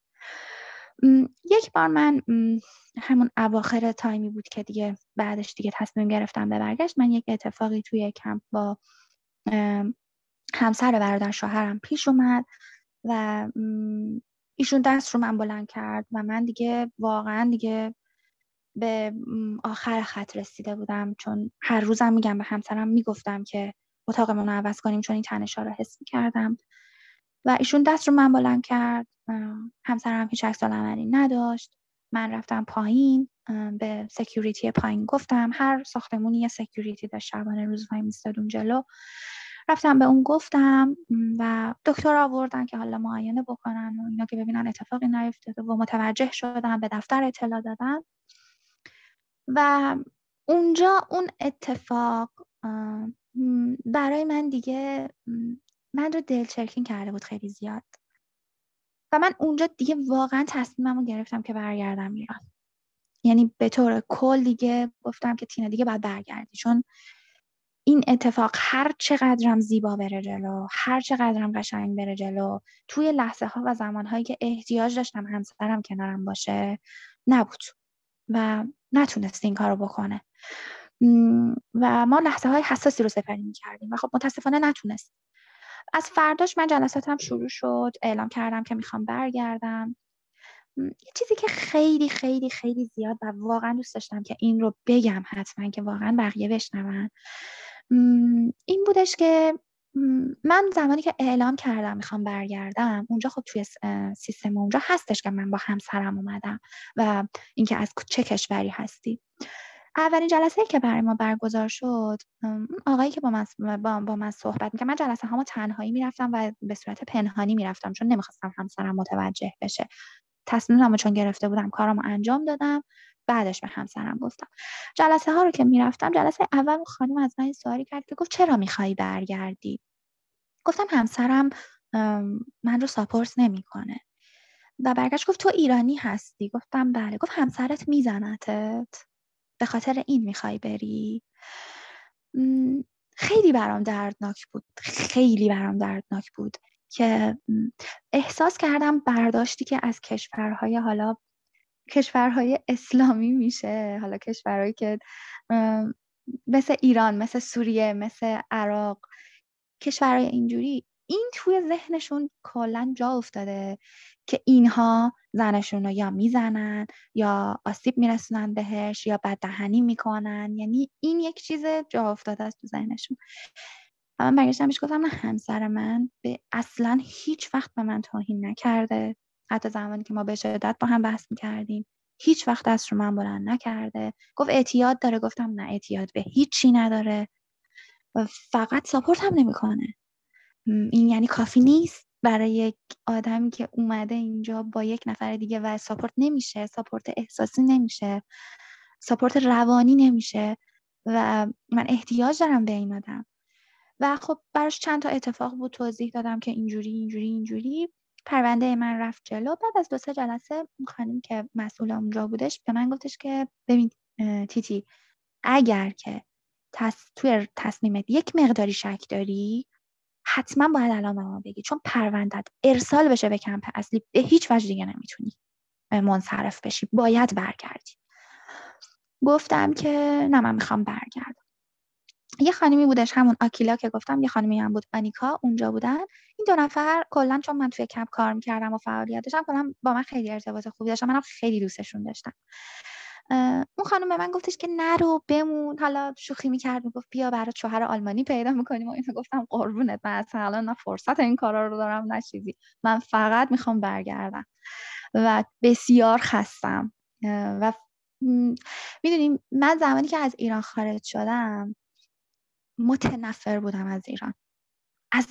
یک بار من همون اواخر تایمی بود که دیگه بعدش دیگه تصمیم گرفتم به برگشت. من یک اتفاقی توی کمپ با همسر برادر شوهرم پیش اومد و ایشون دست رو من بلند کرد و من دیگه واقعا دیگه به آخر خط رسیده بودم. چون هر روزم میگم به همسرم می‌گفتم که اتاقمون رو عوض کنیم چون این تنشا رو حس می‌کردم. و ایشون دست رو من بلند کرد. همسرم هیچ عکس العملی نداشت. من رفتم پایین به security پایین گفتم. هر ساختمونی یه security داشت شبانه روز وای میستاد اون جلو. رفتم به اون گفتم و دکتر آوردن که حالا معاینه بکنن و اینا که ببینن اتفاقی نیفتاده و متوجه شدن به دفتر اطلاع دادن. و اونجا اون اتفاق برای من دیگه من رو دلچرکین کرده بود خیلی زیاد. و من اونجا دیگه واقعا تصمیمم رو گرفتم که برگردم ایران. یعنی به طور کل دیگه گفتم که تینا دیگه باید برگردی چون این اتفاق هر چقدرم زیبا بره جلو هر چقدرم قشنگ بره جلو توی لحظه ها و زمان هایی که احتیاج داشتم همسرم کنارم باشه نبود و نتونست این کارو بکنه. و ما لحظه های حساسی رو سپری می‌کردیم و خب متاسفانه نتونست. از فرداش من جلساتم شروع شد اعلام کردم که می‌خوام برگردم. یه چیزی که خیلی خیلی خیلی زیاد و واقعا دوست داشتم که این رو بگم حتما که واقعا بقیه بشنون این بودش که من زمانی که اعلام کردم می‌خوام برگردم اونجا خب توی سیستم اونجا هستش که من با همسرم اومدم و اینکه از چه کشوری هستی. اولین جلسه که برای ما برگزار شد آقایی که با من, با, با من صحبت می‌کرد من جلسه هامو تنهایی می‌رفتم و به صورت پنهانی می‌رفتم چون نمی‌خواستم همسرم متوجه بشه. تصمیممو چون گرفته بودم کارمو انجام دادم بعدش به همسرم گفتم. جلسه ها رو که می‌رفتم جلسه اول خانم از من سوالی کرد که گفت چرا میخوایی برگردی؟ گفتم همسرم من رو ساپورت نمی‌کنه. و برگشت گفت تو ایرانی هستی؟ گفتم بله. گفت همسرت میزنتت؟ به خاطر این می‌خوای بری؟ خیلی برام دردناک بود خیلی برام دردناک بود که احساس کردم برداشتی که از کشورهای حالا کشورهای اسلامی میشه حالا کشورهایی که مثل ایران مثل سوریه مثل عراق کشورهای اینجوری این توی ذهنشون کلا جا افتاده که اینها زنشون رو یا می‌زنن یا آسیب میرسونن بهش یا بددهنی می‌کنن. یعنی این یک چیز جا افتاده است تو ذهنشون. و من برگشتم بهش گفتم نه همسر من به اصلا هیچ وقت به من توهین نکرده. حتی زمانی که ما به شدت با هم بحث می‌کردیم هیچ وقت دست رو من بلند نکرده. گفت اعتیاد داره. گفتم نه اعتیاد به هیچی نداره. فقط support هم نمی‌کنه. این یعنی کافی نیست برای یک آدمی که اومده اینجا با یک نفر دیگه و support نمیشه support احساسی نمیشه support روانی نمیشه و من احتیاج دارم به این آدم. و خب براش چند تا اتفاق بود توضیح دادم که اینجوری اینجوری اینجوری. پرونده من رفت جلو. بعد از دو سه جلسه خانم که مسئول اونجا بودش به من گفتش که ببین تیتی اگر که تص... توی تصمیمت یک مقداری شک داری حتما باید الان به ما بگی چون پروندت ارسال بشه به کمپ اصلی به هیچ وجه دیگه نمی‌تونی منصرف بشی. باید برگردی. گفتم که نه من می‌خوام برگردم. یه خانمی بودش همون آکیلا که گفتم یه خانمی هم بود آنیکا اونجا بودن. این دو نفر کلا چون من توی کمپ کار می‌کردم و فعالیت داشتم کلا با من خیلی ارتباط خوبی داشتم منم خیلی دوستشون داشتم. اون خانم به من گفتش که نرو بمون. حالا شوخی می‌کرد گفت بیا برات شوهر آلمانی پیدا می‌کنیم. و اینو گفتم قربونت من اصلا الان نه فرصت این کارا رو دارم نه چیزی. من فقط می‌خوام برگردم. و بسیار خستم. و می‌دونیم من زمانی که از ایران خارج شدم متنفر بودم از ایران. از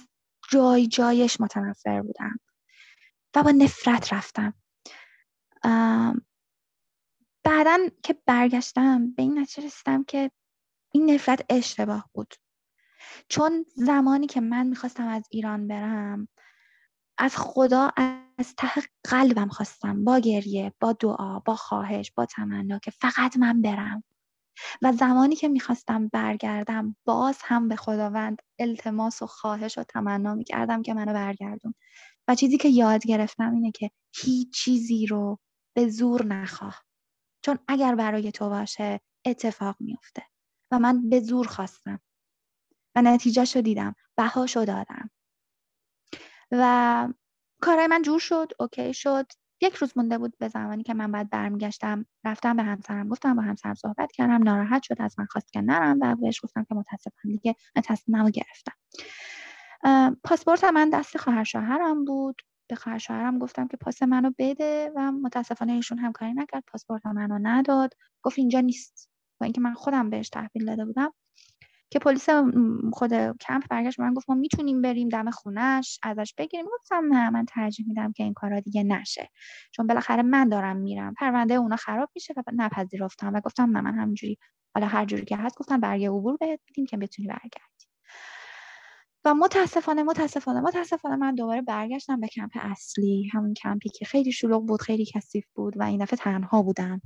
جای جایش متنفر بودم. و با نفرت رفتم. بعدا که برگشتم به این نتیجه رسیدم که این نفرت اشتباه بود. چون زمانی که من می‌خواستم از ایران برم از خدا از ته قلبم خواستم. با گریه با دعا با خواهش با تمنا که فقط من برم. و زمانی که می‌خواستم برگردم باز هم به خداوند التماس و خواهش و تمنا می‌کردم که منو برگردون. و چیزی که یاد گرفتم اینه که هیچ چیزی رو به زور نخواه. چون اگر برای تو باشه اتفاق میفته و من به زور خواستم. و نتیجه شو دیدم. بهاشو دادم. و کارهای من جور شد اوکی شد. یک روز مونده بود به زمانی که من بعد برمیگشتم. رفتم به همسرم گفتم با همسرم صحبت کردم. ناراحت شد از من خواست که نرم و بهش گفتم که متاسفم دیگه تصمیممو گرفتم. پاسپورت من دست خواهر شوهرم بود. به خواهر شوهرم گفتم که پاس منو بده و متاسفانه ایشون همکاری نکرد پاسپورت منو نداد. گفت اینجا نیست. با اینکه من خودم بهش تحویل داده بودم. که پلیس خود کمپ برگشت من گفت ما می‌تونیم بریم دم خونش ازش بگیریم. گفتم نه من ترجیح میدم که این کارا دیگه نشه. چون بالاخره من دارم میرم. پرونده اونا خراب میشه و نپذیرفتم و گفتم نه من همینجوری حالا هر جوری که هست گفتم برگه عبور بهت میدیم که بتونی برگردی. و متاسفانه متاسفانه متاسفانه من دوباره برگشتم به کمپ اصلی. همون کمپی که خیلی شلوغ بود خیلی کثیف بود و این دفعه تنها بودم.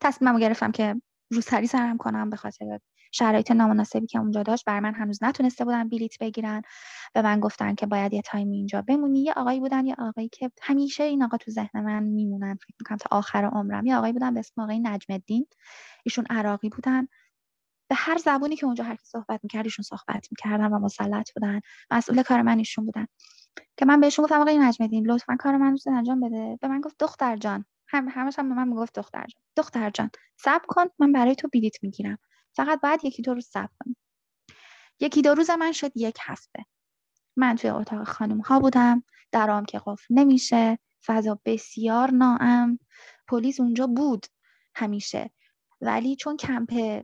تصمیممو گرفتم که روسری سرم کنم به خاطر شرایط نامناسبی که اونجا داشت. برای من هنوز نتونسته بودن بلیت بگیرن به من گفتن که باید یه time ی اینجا بمونی. یه آقایی بودن یه آقایی که همیشه این آقا تو ذهن من میمونن. فکر می‌کنم تا آخر عمرم. یه آقایی بودن به اسم آقای نجم الدین ایشون عراقی بودن. به هر زبونی که اونجا هر کی صحبت می‌کرد ایشون صحبت می‌کردن و مسلط بودن. مسئول کار من ایشون بودن. که من بهشون گفتم آقای نجم الدین لطفا کار من رو انجام بده. به من گفت دختر جان. هم همش هم به من می‌گفت دختر جان. دختر جان صبر کن من برای تو بلیت می‌گیرم. فقط باید یکی دو روز صبر کنی. یکی دو روز من شد یک هفته. من توی اتاق خانم ها بودم. درام که قفل نمیشه. فضا بسیار ناام پلیس اونجا بود همیشه. ولی چون کمپ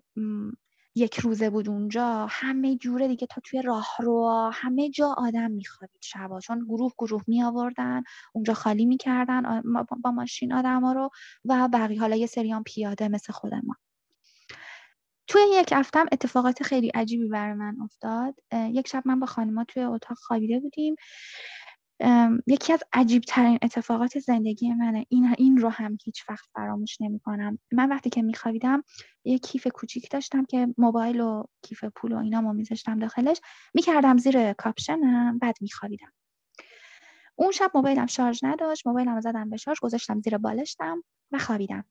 یک روزه بود اونجا همه جوره دیگه تا توی راه رو همه جا آدم میخوابید شبا چون گروه گروه می آوردن اونجا خالی می‌کردن با ماشین آدم ها رو و بقیه حالا یه سریان پیاده مثل خود ما توی یک هفتم اتفاقات خیلی عجیبی برای من افتاد. یک شب من با خانما توی اتاق خوابیده بودیم. یکی از عجیب ترین اتفاقات زندگی منه. این این رو هم هیچ وقت فراموش نمی کنم من وقتی که میخوابیدم یه کیف کوچیک داشتم که موبایل و کیف پول و اینا میذاشتم داخلش. می‌کردم زیر کاپشنم بعد میخوابیدم. اون شب موبایلم شارژ نداشت موبایلم زدم به شارژ گذاشتم زیر بالشتم و خوابیدم.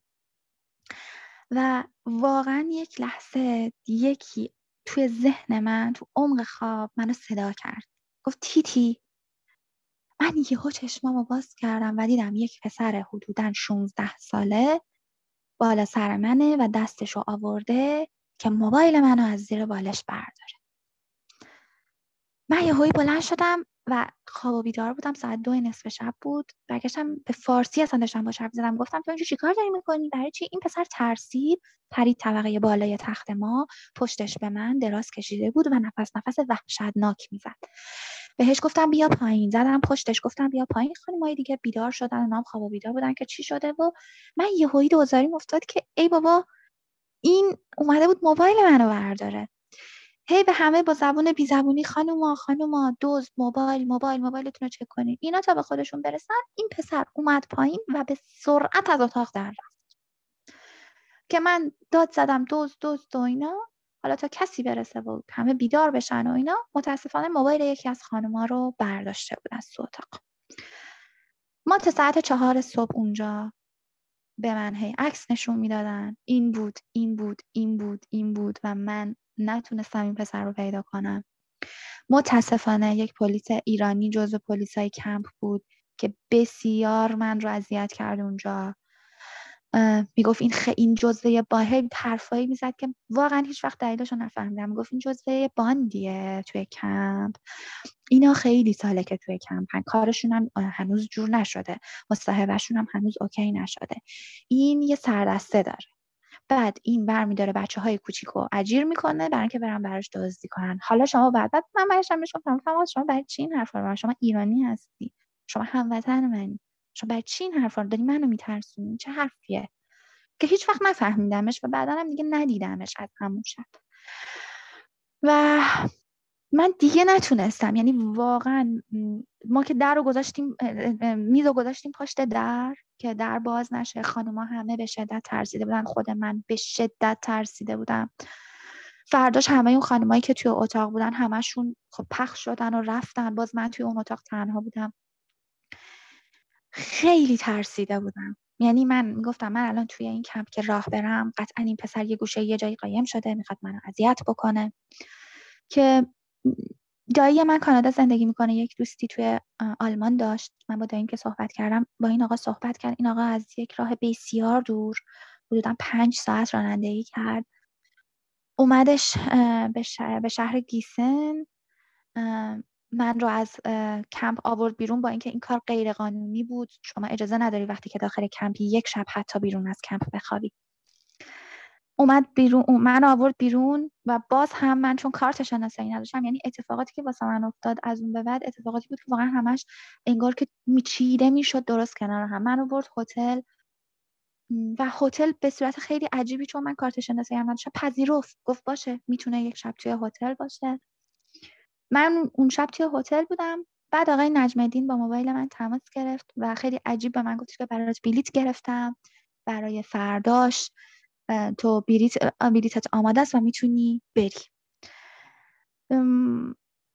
و واقعا یک لحظه یکی توی ذهن من تو عمق خواب منو صدا کرد. گفت تیتی؟ من یهو چشمامو باز کردم و دیدم یک پسر حدودا 16 ساله بالا سر منه و دستشو آورده که موبایل منو از زیر بالش برداره. من یهویی بلند شدم و خواب و بیدار بودم. ساعت دو نصف شب بود. برگشتم به فارسی اصلا داشتم با حرف زدم. گفتم تو اینجا چیکار داری می‌کنی؟ برای چی؟ این پسر ترسید. پرید طبقه بالای تخت ما. پشتش به من دراز کشیده بود و نفس نفس وحشتناک می‌زد. بهش گفتم بیا پایین زدم پشتش گفتم بیا پایین. مای دیگه بیدار شدن نام خواب و بیدار بودن که چی شده و من یهویی دوزاری افتاد که ای بابا این اومده بود موبایل منو برداره. هی به همه با زبون بی زبونی خانوما خانوما دوز موبایل موبایل موبایلتون رو چک کنین. اینا تا به خودشون برسن این پسر اومد پایین و به سرعت از اتاق در رفت. که من داد زدم دوز دوز دو اینا. حالا تا کسی برسه و همه بیدار بشن و اینا متاسفانه موبایل یکی از خانوما رو برداشته بود از اتاق. ما تا ساعت چهار صبح اونجا به من هی عکس نشون می‌دادن. این بود این بود این بود این بود و من نتونستم این پسر رو پیدا کنم. متاسفانه یک پلیس ایرانی جزو پلیسای کمپ بود که بسیار من رو اذیت کرد اونجا. می‌گفت این خ... این جزوه باهی حرفایی می‌زد که واقعا هیچ وقت دلیلش رو نفهمیدم. می‌گفت این جزوه باندیه توی کمپ. اینا خیلی ساله که توی کمپ کارشون هم هنوز جور نشده. مصاحبهشون هم هنوز اوکی نشده. این یه سردسته داره. بعد این برمیداره بچه های کوچیک رو اجیر می‌کنه برای اینکه برن براش دزدی کنن. حالا شما بعد بعد من برشم گفتم شما برای چی این حرفا شما ایرانی هستی. شما هموطن منی. شما برای چی این حرفا رو داری منو میترسونی؟ چه حرفیه؟ که هیچ وقت نفهمیدمش و بعدا هم دیگه ندیدمش از همون شب. و من دیگه نتونستم. یعنی واقعا ما که در رو گذاشتیم میز رو گذاشتیم پشت در که در باز نشه. خانوما همه به شدت ترسیده بودن. خود من به شدت ترسیده بودم. فرداش همه اون خانمایی که توی اتاق بودن همشون خب پخش شدن و رفتن. باز من توی اون اتاق تنها بودم. خیلی ترسیده بودم. یعنی من گفتم من الان توی این کمپ که راه برم قطعا این پسر یه گوشه یه جایی قایم شده می‌خواد منو اذیت بکنه. که دایی من کانادا زندگی می‌کنه یک دوستی توی آلمان داشت. من با داییم که صحبت کردم با این آقا صحبت کرد. این آقا از یک راه بسیار دور حدودا پنج ساعت رانندگی کرد. اومدش به شهر گیسن. من رو از کمپ آورد بیرون با اینکه این کار غیر قانونی بود. شما اجازه نداری وقتی که داخل کمپی یک شب حتی بیرون از کمپ بخوابی. اومد بیرون من آورد بیرون و باز هم من چون کارت شناسایی نداشتم یعنی اتفاقاتی که واسه من افتاد از اون به بعد اتفاقاتی بود که واقعا همش انگار که می چیده می‌شد درست کنار هم. من آورد هتل و هتل به صورت خیلی عجیبی چون من کارت شناسایی هم نداشتم پذیرفت. گفت باشه می‌تونه یک شب توی هتل باشه. من اون شب توی هتل بودم بعد آقای نجم با موبایل من تماس گرفت و خیلی عجیب به من گفت که برای بلیت گرفتم برای فرداش تو بلیتت آماده است و می‌تونی بری.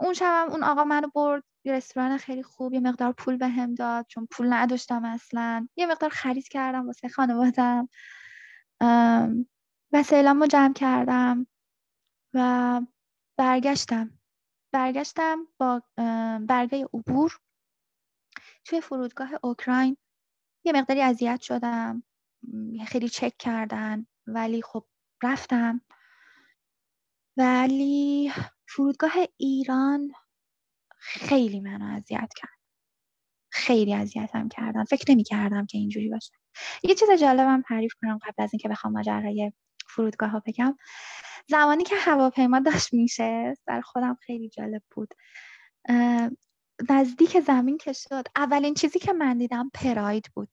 اون شبم اون آقا منو برد یه رستوران خیلی خوب یه مقدار پول به هم داد چون پول نداشتم اصلا. یه مقدار خرید کردم واسه خانوادم. وسایلمو جمع کردم و برگشتم. برگشتم با برگه عبور توی فرودگاه اوکراین. یه مقداری اذیت شدم خیلی چک کردن ولی خب رفتم. ولی فرودگاه ایران خیلی منو اذیت کرد. خیلی اذیتم کردن. فکر نمی کردم که اینجوری باشه. یه چیز جالبم تعریف کنم قبل از اینکه بخوام ماجرای فرودگاه ها بگم. زمانی که هواپیما داشت میشه در خودم خیلی جالب بود. نزدیک زمین که شد اولین چیزی که من دیدم پراید بود.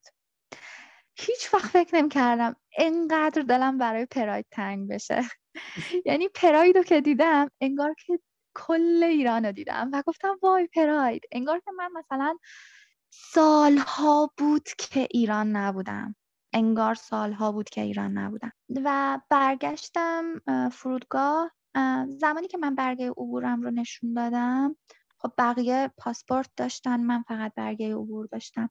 هیچ وقت فکر نمی کردم انقدر دلم برای پراید تنگ بشه. یعنی پراید رو که دیدم انگار که کل ایران رو دیدم. و گفتم وای پراید. انگار که من مثلا سالها بود که ایران نبودم. انگار سالها بود که ایران نبودم. و برگشتم فرودگاه. زمانی که من برگه عبورم رو نشون دادم خب بقیه پاسپورت داشتن من فقط برگه عبور داشتم.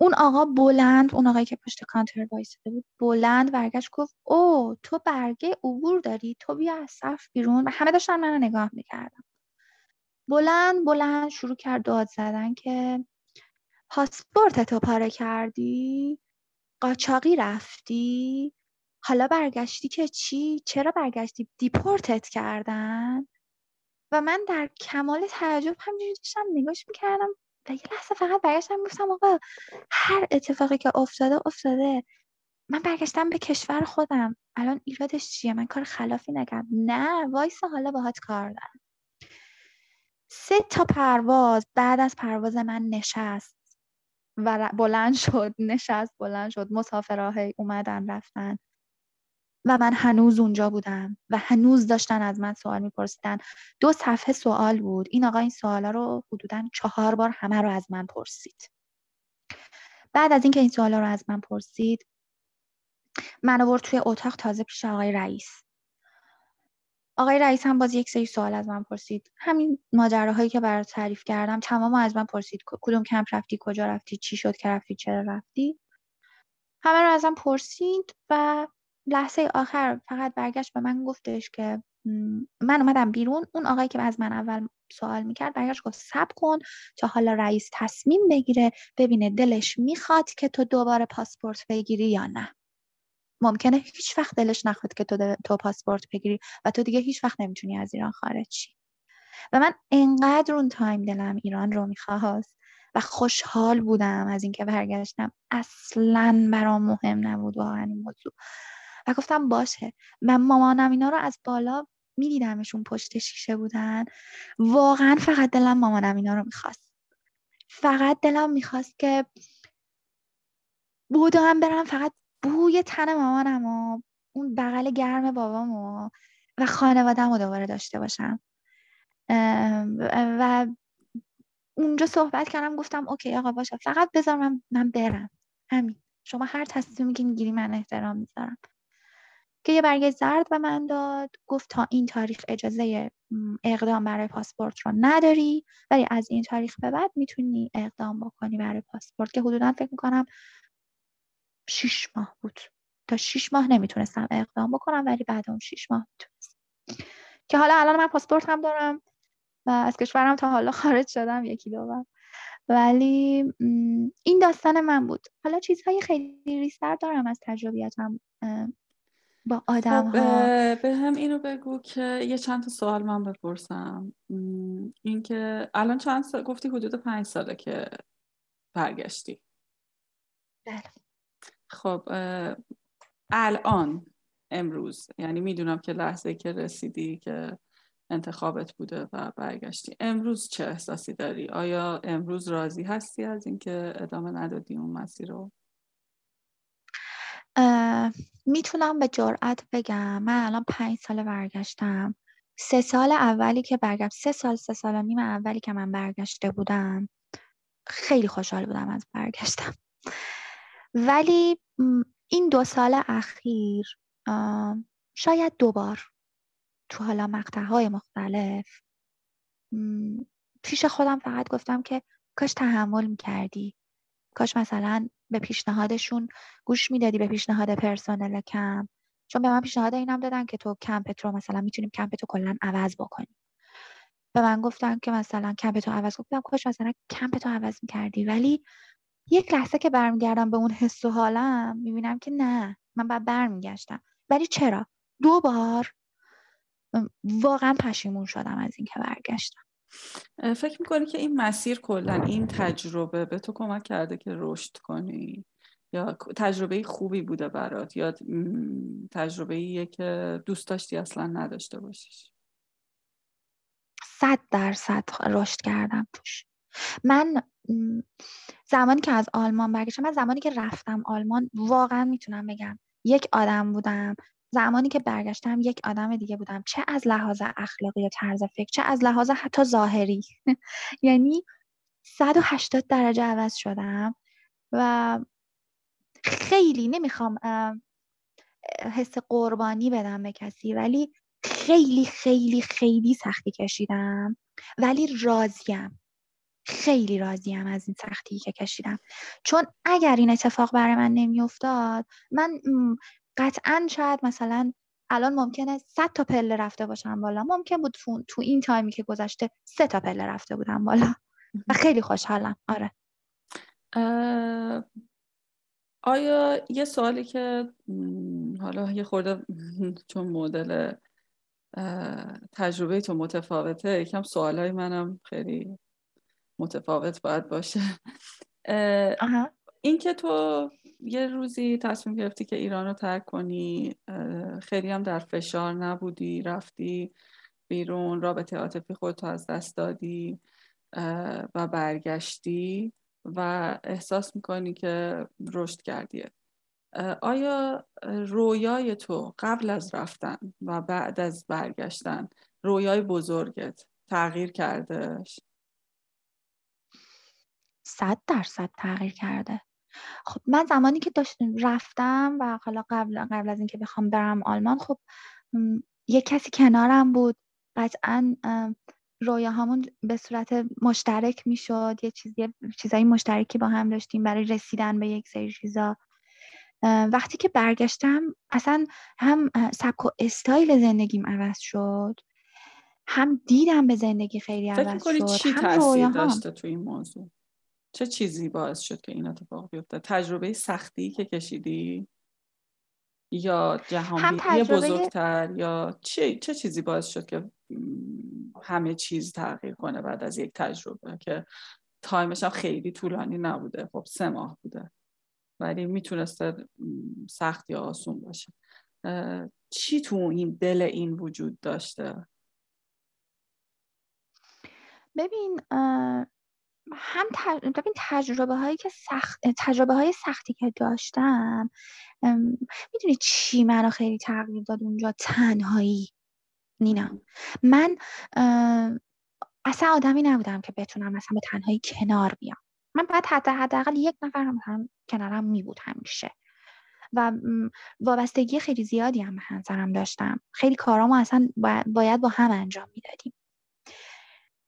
اون آقا بلند اون آقایی که پشت کانتر وایساده بود بلند برگشت گفت او تو برگه عبور داری؟ تو بیا از صف بیرون. و همه داشتن منو نگاه می‌کردم بلند بلند شروع کرد داد زدن که پاسپورت تو پاره کردی؟ قاچاقی رفتی؟ حالا برگشتی که چی؟ چرا برگشتی؟ دیپورتت کردن؟ و من در کمال تعجب همینجوری داشتم نگاش می‌کردم. و یه لحظه فقط برگشتم گفتم آقا هر اتفاقی که افتاده افتاده. من برگشتم به کشور خودم. الان ایرادش چیه؟ من کار خلافی نکردم. نه وایسا حالا باهات کار دارم. سه تا پرواز بعد از پرواز من نشست. و بلند شد نشست بلند شد مسافراه اومدن رفتن. و من هنوز اونجا بودم و هنوز داشتن از من سوال میپرسیدن. دو صفحه سوال بود. این آقا این سوالا رو حدودا چهار بار همه رو از من پرسید. بعد از اینکه این سوالا رو از من پرسید من برد توی اتاق تازه پیش آقای رئیس. آقای رئیس هم باز یک سری سوال از من پرسید. همین ماجراهایی که برای تعریف کردم تمام از من پرسید. کدوم کمپ رفتی؟ کجا رفتی؟ چی شد که رفتی؟ چرا رفتی؟ همه رو ازم پرسید و لحظه آخر فقط برگشت به من گفتش که من اومدم بیرون. اون آقایی که از من اول سوال می‌کرد برگشت گفت سب کن تا حالا رئیس تصمیم بگیره ببینه دلش می‌خواد که تو دوباره پاسپورت بگیری یا نه. ممکنه هیچ وقت دلش نخواد که تو, تو پاسپورت بگیری و تو دیگه هیچ وقت نمی‌تونی از ایران خارج شی. و من انقدر اون تایم دلم ایران رو می‌خواست و خوشحال بودم از اینکه برگشتم. اصلا برام مهم نبود واقعا این موضوع. و گفتم باشه. من مامانم اینا رو از بالا میدیدمشون پشت شیشه بودن. واقعا فقط دلم مامانم اینا رو می‌خواست. فقط دلم می‌خواست که بودم برم فقط بوی تن مامانم و اون بغل گرم بابام و, و خانوادم رو دوباره داشته باشم. و اونجا صحبت کردم گفتم اوکی آقا باشه فقط بذار من, من برم. همین. شما هر تصمیمی که می‌گیری من احترام می‌ذارم. که یه برگه زرد به من داد گفت تا این تاریخ اجازه اقدام برای پاسپورت رو نداری ولی از این تاریخ به بعد می‌تونی اقدام بکنی برای پاسپورت که حدودا فکر می‌کنم شیش ماه بود. تا شیش ماه نمی‌تونستم اقدام بکنم ولی بعد اون شیش ماه می‌تونستم. که حالا الان من پاسپورت هم دارم و از کشورم تا حالا خارج شدم یکی دو بار ولی این داستان من بود. حالا چیزهای خیلی ریستر دارم از تجربیاتم با آدم خب ها به هم اینو بگو که یه چند تا سوال من بپرسم. اینکه الان چند سال گفتی حدود پنج ساله که برگشتی. بله. خب الان امروز یعنی می‌دونم که لحظه که رسیدی که انتخابت بوده و برگشتی امروز چه احساسی داری؟ آیا امروز راضی هستی از اینکه ادامه ندادی اون مسیر رو؟ می‌تونم به جرئت بگم من الان پنج سال برگشتم سه سال اولی که برگشت سه سال سه سال و نیم اولی که من برگشته بودم خیلی خوشحال بودم از برگشتم ولی این دو سال اخیر شاید دوبار تو حالا مقطع مختلف. پیش خودم فقط گفتم که کاش تحمل می‌کردی. کاش مثلا به پیشنهادشون گوش می‌دادی به پیشنهاد پرسنل کم چون به من پیشنهاد اینم دادن که تو کمپت رو مثلا می‌تونیم کمپت رو کلا عوض بکنیم. به من گفتن که مثلا کمپت رو عوض گفتم کاش مثلا کمپت رو عوض می‌کردی. ولی یک لحظه که برمیگردم به اون حس و حالم می‌بینم که نه من بعد برمیگشتم. ولی چرا؟ دو بار واقعا پشیمون شدم از اینکه برگشتم. فکر می‌کنی که این مسیر کلا این تجربه به تو کمک کرده که رشد کنی؟ یا تجربه خوبی بوده برات؟ یا تجربه ایه که دوست داشتی اصلا نداشته باشیش؟ صد درصد رشد کردم توش. من زمانی که از آلمان برگشتم من زمانی که رفتم آلمان واقعا می‌تونم بگم یک آدم بودم. زمانی که برگشتم یک آدم دیگه بودم. چه از لحاظ اخلاقی و طرز فکر چه از لحاظ حتی ظاهری. یعنی 180 درجه عوض شدم و خیلی نمی‌خوام حس قربانی بدم به کسی ولی خیلی خیلی خیلی سختی کشیدم. ولی راضیم. خیلی راضیم از این سختی که کشیدم. چون اگر این اتفاق برای من نمیافتاد من قطعا شاید مثلا الان ممکنه 100 تا پله رفته باشم بالا. ممکن بود تو, این تایمی که گذشته سه تا پله رفته بودم بالا. و خیلی خوشحالم. آره. آیا یه سوالی که حالا یه خورده چون مدل تجربه تو متفاوته یکم سوالای منم خیلی متفاوت باید باشه. این که تو یه روزی تصمیم گرفتی که ایران رو ترک کنی خیلی هم در فشار نبودی رفتی بیرون رابطه عاطفی خودتو از دست دادی و برگشتی و احساس می‌کنی که رشد کردیه. آیا رویای تو قبل از رفتن و بعد از برگشتن رویای بزرگت تغییر کردهش؟ صد درصد تغییر کرده. خب من زمانی که داشتم رفتم و حالا قبل قبل از اینکه بخوام برم آلمان خب یه کسی کنارم بود. قطعا رویاهامون به صورت مشترک می‌شد. یه چیزی چیزایی مشترکی با هم داشتیم برای رسیدن به یک سری چیزا. وقتی که برگشتم اصلا هم سبک و استایل زندگیم عوض شد. هم دیدم به زندگی خیلی عوض شد. چی تاثیر داشته تو این موضوع؟ چه چیزی باعث شد که این اتفاق بیفته تجربه سختی که کشیدی؟ یا جهان تجربه... بزرگتر؟ یا چه چه چیزی باعث شد که همه چیز تغییر کنه بعد از یک تجربه که تایمش هم خیلی طولانی نبوده؟ خب سه ماه بوده. ولی می‌تونسته سخت یا آسون باشه. چی تو این دل این وجود داشته؟ ببین هم ببین تجربه هایی که سخت تجربه های سختی که داشتم می‌دونی چی منو خیلی تغییر داد اونجا؟ تنهایی. نینا من اصلا آدمی نبودم که بتونم مثلا به تنهایی کنار بیام. من باید حتی حداقل یک نفر هم, هم کنارم می بود همیشه. و وابستگی خیلی زیادی هم به همسرم داشتم. خیلی کارامو اصلا باید با هم انجام می‌دادیم.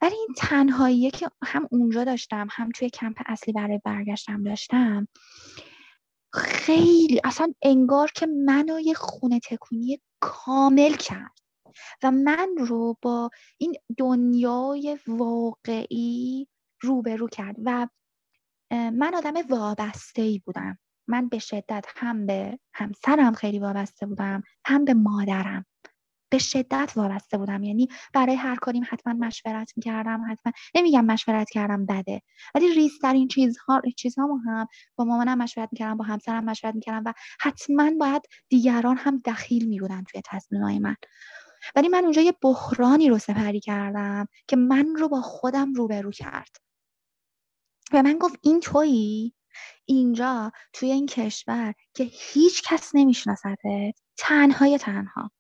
ولی این تنهایی که هم اونجا داشتم هم توی کمپ اصلی برای برگشتم داشتم. خیلی اصلا انگار که منو یه خونه تکونی کامل کرد. و من رو با این دنیای واقعی روبرو کرد. و من آدم وابسته ای بودم. من به شدت هم به همسرم خیلی وابسته بودم هم به مادرم. به شدت وابسته بودم. یعنی برای هر کاریم حتما مشورت می‌کردم حتما نمیگم مشورت کردم بده. ولی ریزترین چیزها چیزها هم با مامانم مشورت می‌کردم با همسرم مشورت می‌کردم و حتما باید دیگران هم دخیل میبودن توی تصمیمهای من. ولی من اونجا یه بحرانی رو سپری کردم که من رو با خودم روبرو کرد. و من گفت این تویی؟ اینجا توی این کشور که هیچ کس نمیشناستت تنهای تنها.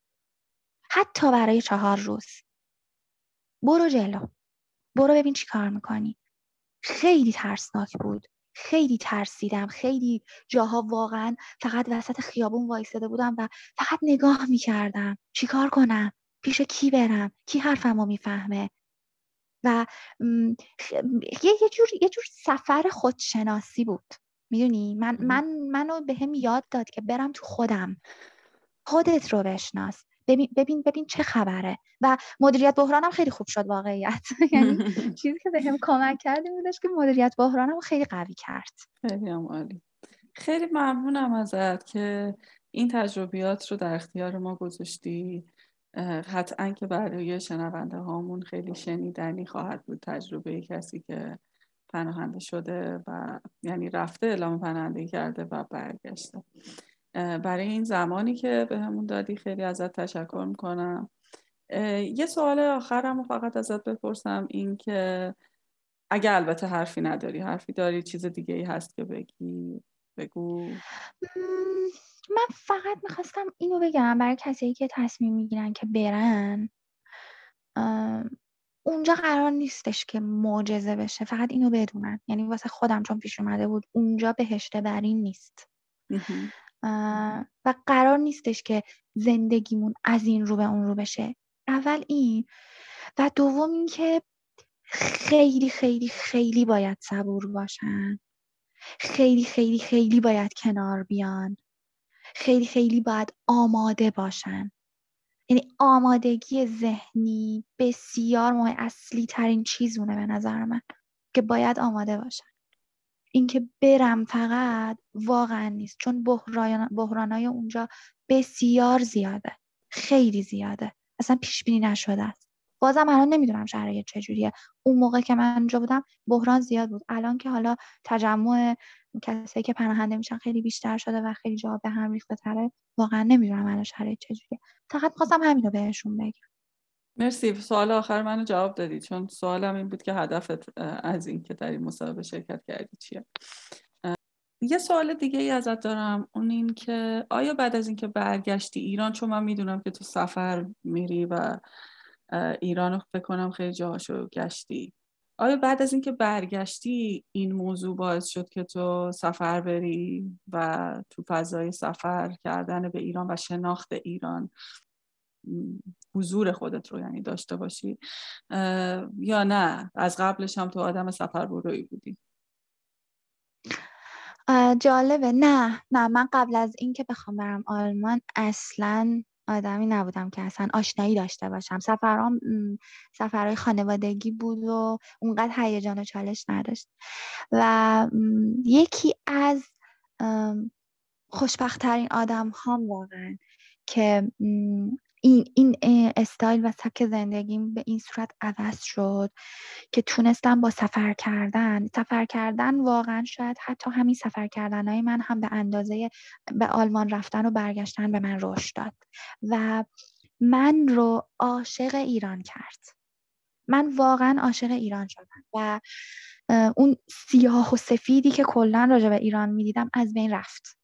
حتی برای چهار روز. برو جلو. برو ببین چی کار می‌کنی. خیلی ترسناک بود. خیلی ترسیدم. خیلی جاها واقعا فقط وسط خیابون وایستاده بودم و فقط نگاه می‌کردم. چیکار کنم؟ پیش کی برم؟ کی حرفمو می‌فهمه؟ و یه جور یه جور سفر خودشناسی بود. می‌دونی؟ من من منو به هم یاد داد که برم تو خودم. خودت رو بشناس. ببین ببین ببین چه خبره. و مدیریت بحرانم خیلی خوب شد واقعیت. یعنی چیزی که بهم کمک کرد این بودش که مدیریت بحرانم خیلی قوی کرد. خیلی عالی. خیلی ممنونم ازت که این تجربیات رو در اختیار ما گذاشتی. قطعا که برای شنونده هامون خیلی شنیدنی خواهد بود تجربه کسی که پناهنده شده و یعنی رفته اعلام پناهندگی کرده و برگشته. برای این زمانی که به همون دادی خیلی ازت تشکر می‌کنم. یه سوال آخرم فقط ازت بپرسم این که اگه البته حرفی نداری حرفی داری چیز دیگه ای هست که بگی؟ بگو. من فقط می‌خواستم اینو بگم برای کسی که تصمیم می‌گیرن که برن. اونجا قرار نیستش که معجزه بشه فقط اینو بدونن. یعنی واسه خودم چون پیش اومده بود اونجا بهشته برین نیست. و قرار نیستش که زندگیمون از این رو به اون رو بشه. اول این. و دوم این که خیلی خیلی خیلی باید صبور باشن. خیلی خیلی خیلی باید کنار بیان. خیلی خیلی باید آماده باشن. یعنی آمادگی ذهنی بسیار مهم اصلی ترین چیزونه به نظر من که باید آماده باشن. اینکه برم فقط واقعا نیست. چون بحران های اونجا بسیار زیاده. خیلی زیاده. اصلا پیش بینی نشده است. بازم الان نمی‌دونم شرایط چجوریه. اون موقع که من اونجا بودم بحران زیاد بود. الان که حالا تجمع کسایی که پناهنده میشن خیلی بیشتر شده و خیلی جا به هم ریخته تره واقعا نمی‌دونم الان شرایط چجوریه. فقط خواستم همینو بهشون بگم. مرسی. سوال آخر منو جواب دادی چون سوالم این بود که هدفت از این که در این مصاحبه شرکت کردی چیه؟ یه سوال دیگه ای ازت دارم اون این که آیا بعد از اینکه برگشتی ایران چون من می‌دونم که تو سفر میری و ایران رو فکر کنم خیلی جاهاشو گشتی آیا بعد از اینکه برگشتی این موضوع باعث شد که تو سفر بری و تو فضای سفر کردن به ایران و شناخت ایران؟ حضور خودت رو یعنی داشته باشی. یا نه؟ از قبلش هم تو آدم سفر بروی بودی. جالبه. نه نه. من قبل از اینکه بخوام برم آلمان اصلا آدمی نبودم که اصلا آشنایی داشته باشم. سفرام سفرهای خانوادگی بود و اونقدر هیجان و چالش نداشت. و یکی از خوشبختترین آدم هم واقعا که این, این استایل و سبک زندگیم به این صورت عوض شد که تونستم با سفر کردن سفر کردن واقعا شاید حتی همین سفر کردن های من هم به اندازه به آلمان رفتن و برگشتن به من رشد داد و من رو عاشق ایران کرد. من واقعا عاشق ایران شدم و اون سیاه و سفیدی که کلا راجع به ایران می‌دیدم از بین رفت.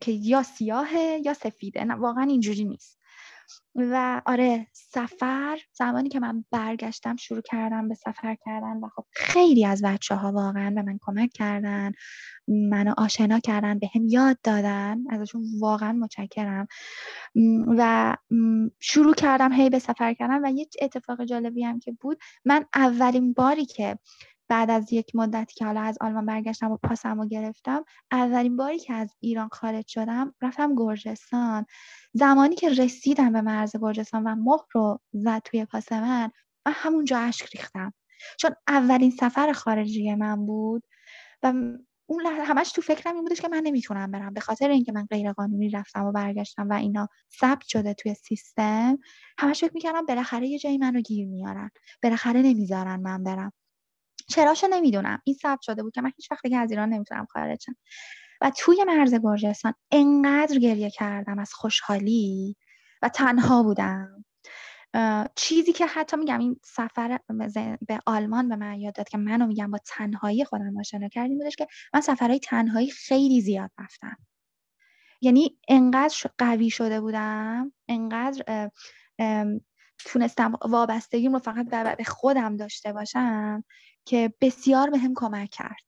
که یا سیاهه یا سفیده نه واقعا اینجوری نیست. و آره سفر زمانی که من برگشتم شروع کردم به سفر کردن و خب خیلی از بچه ها واقعا به من کمک کردن منو آشنا کردن به هم یاد دادن ازشون واقعا متشکرم. و شروع کردم هی به سفر کردن و یه اتفاق جالبی هم که بود من اولین باری که بعد از یک مدتی که حالا از آلمان برگشتم و پاسم رو گرفتم اولین باری که از ایران خارج شدم رفتم گرجستان. زمانی که رسیدم به مرز گرجستان و مهر رو زد توی پاس من من همونجا اشک ریختم. چون اولین سفر خارجی من بود و اون همش تو فکرم این بودش که من نمی‌تونم برم. به خاطر اینکه من غیر قانونی رفتم و برگشتم و اینا ثبت شده توی سیستم همش فکر می‌کردم بالاخره یه جایی منو گیر میارن. بالاخره نمی‌ذارن من برم. چراشو نمی‌دونم. این ثبت شده بود که من هیچ وقت دیگه از ایران نمی‌تونم خارج شم. و توی مرز گرجستان انقدر گریه کردم از خوشحالی و تنها بودم. چیزی که حتی میگم این سفر به آلمان به من یاد داد که منو میگم با تنهایی خودم آشنا کردیم بودش که من سفرهای تنهایی خیلی زیاد رفتم. یعنی انقدر قوی شده بودم انقدر تونستم وابستگیم رو فقط به خودم داشته باشم که بسیار به هم کمک کرد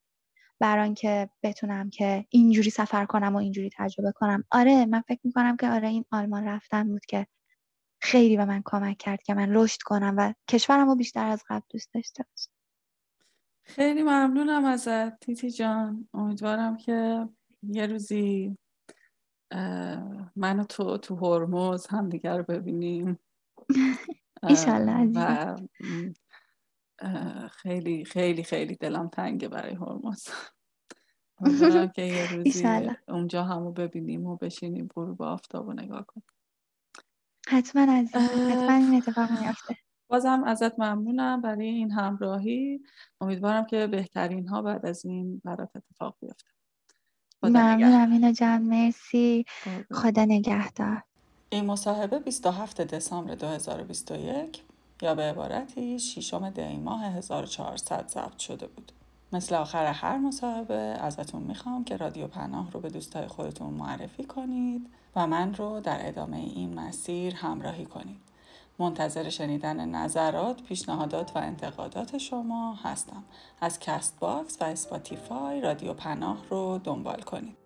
برای که بتونم که اینجوری سفر کنم و اینجوری تجربه کنم. آره من فکر می‌کنم که آره این آلمان رفتن بود که خیلی به من کمک کرد که من رشد کنم و کشورم رو بیشتر از قبل دوست داشته باشم. خیلی ممنونم ازت تیتی جان. امیدوارم که یه روزی من و تو تو هرمز همدیگر رو ببینیم. ایشالله و خیلی خیلی خیلی دلم تنگه برای هرمز امیدوارم که یه روزی اونجا همو ببینیم و بشینیم غروب آفتاب و نگاه کنیم. حتما از حتما این اتفاق میافته. بازم ازت ممنونم برای این همراهی. امیدوارم که بهترین ها بعد از این برات اتفاق بیفته. ممنونم اینا جان مرسی. خدا نگهدار. این مصاحبه 27 دسامبر 2021 یا به عبارتی ششم دی ماه 1400 ضبط شده بود. مثل آخر هر مصاحبه ازتون می‌خوام که رادیو پناه رو به دوستای خودتون معرفی کنید و من رو در ادامه این مسیر همراهی کنید. منتظر شنیدن نظرات، پیشنهادات و انتقادات شما هستم. از Castbox و Spotify رادیو پناه رو دنبال کنید.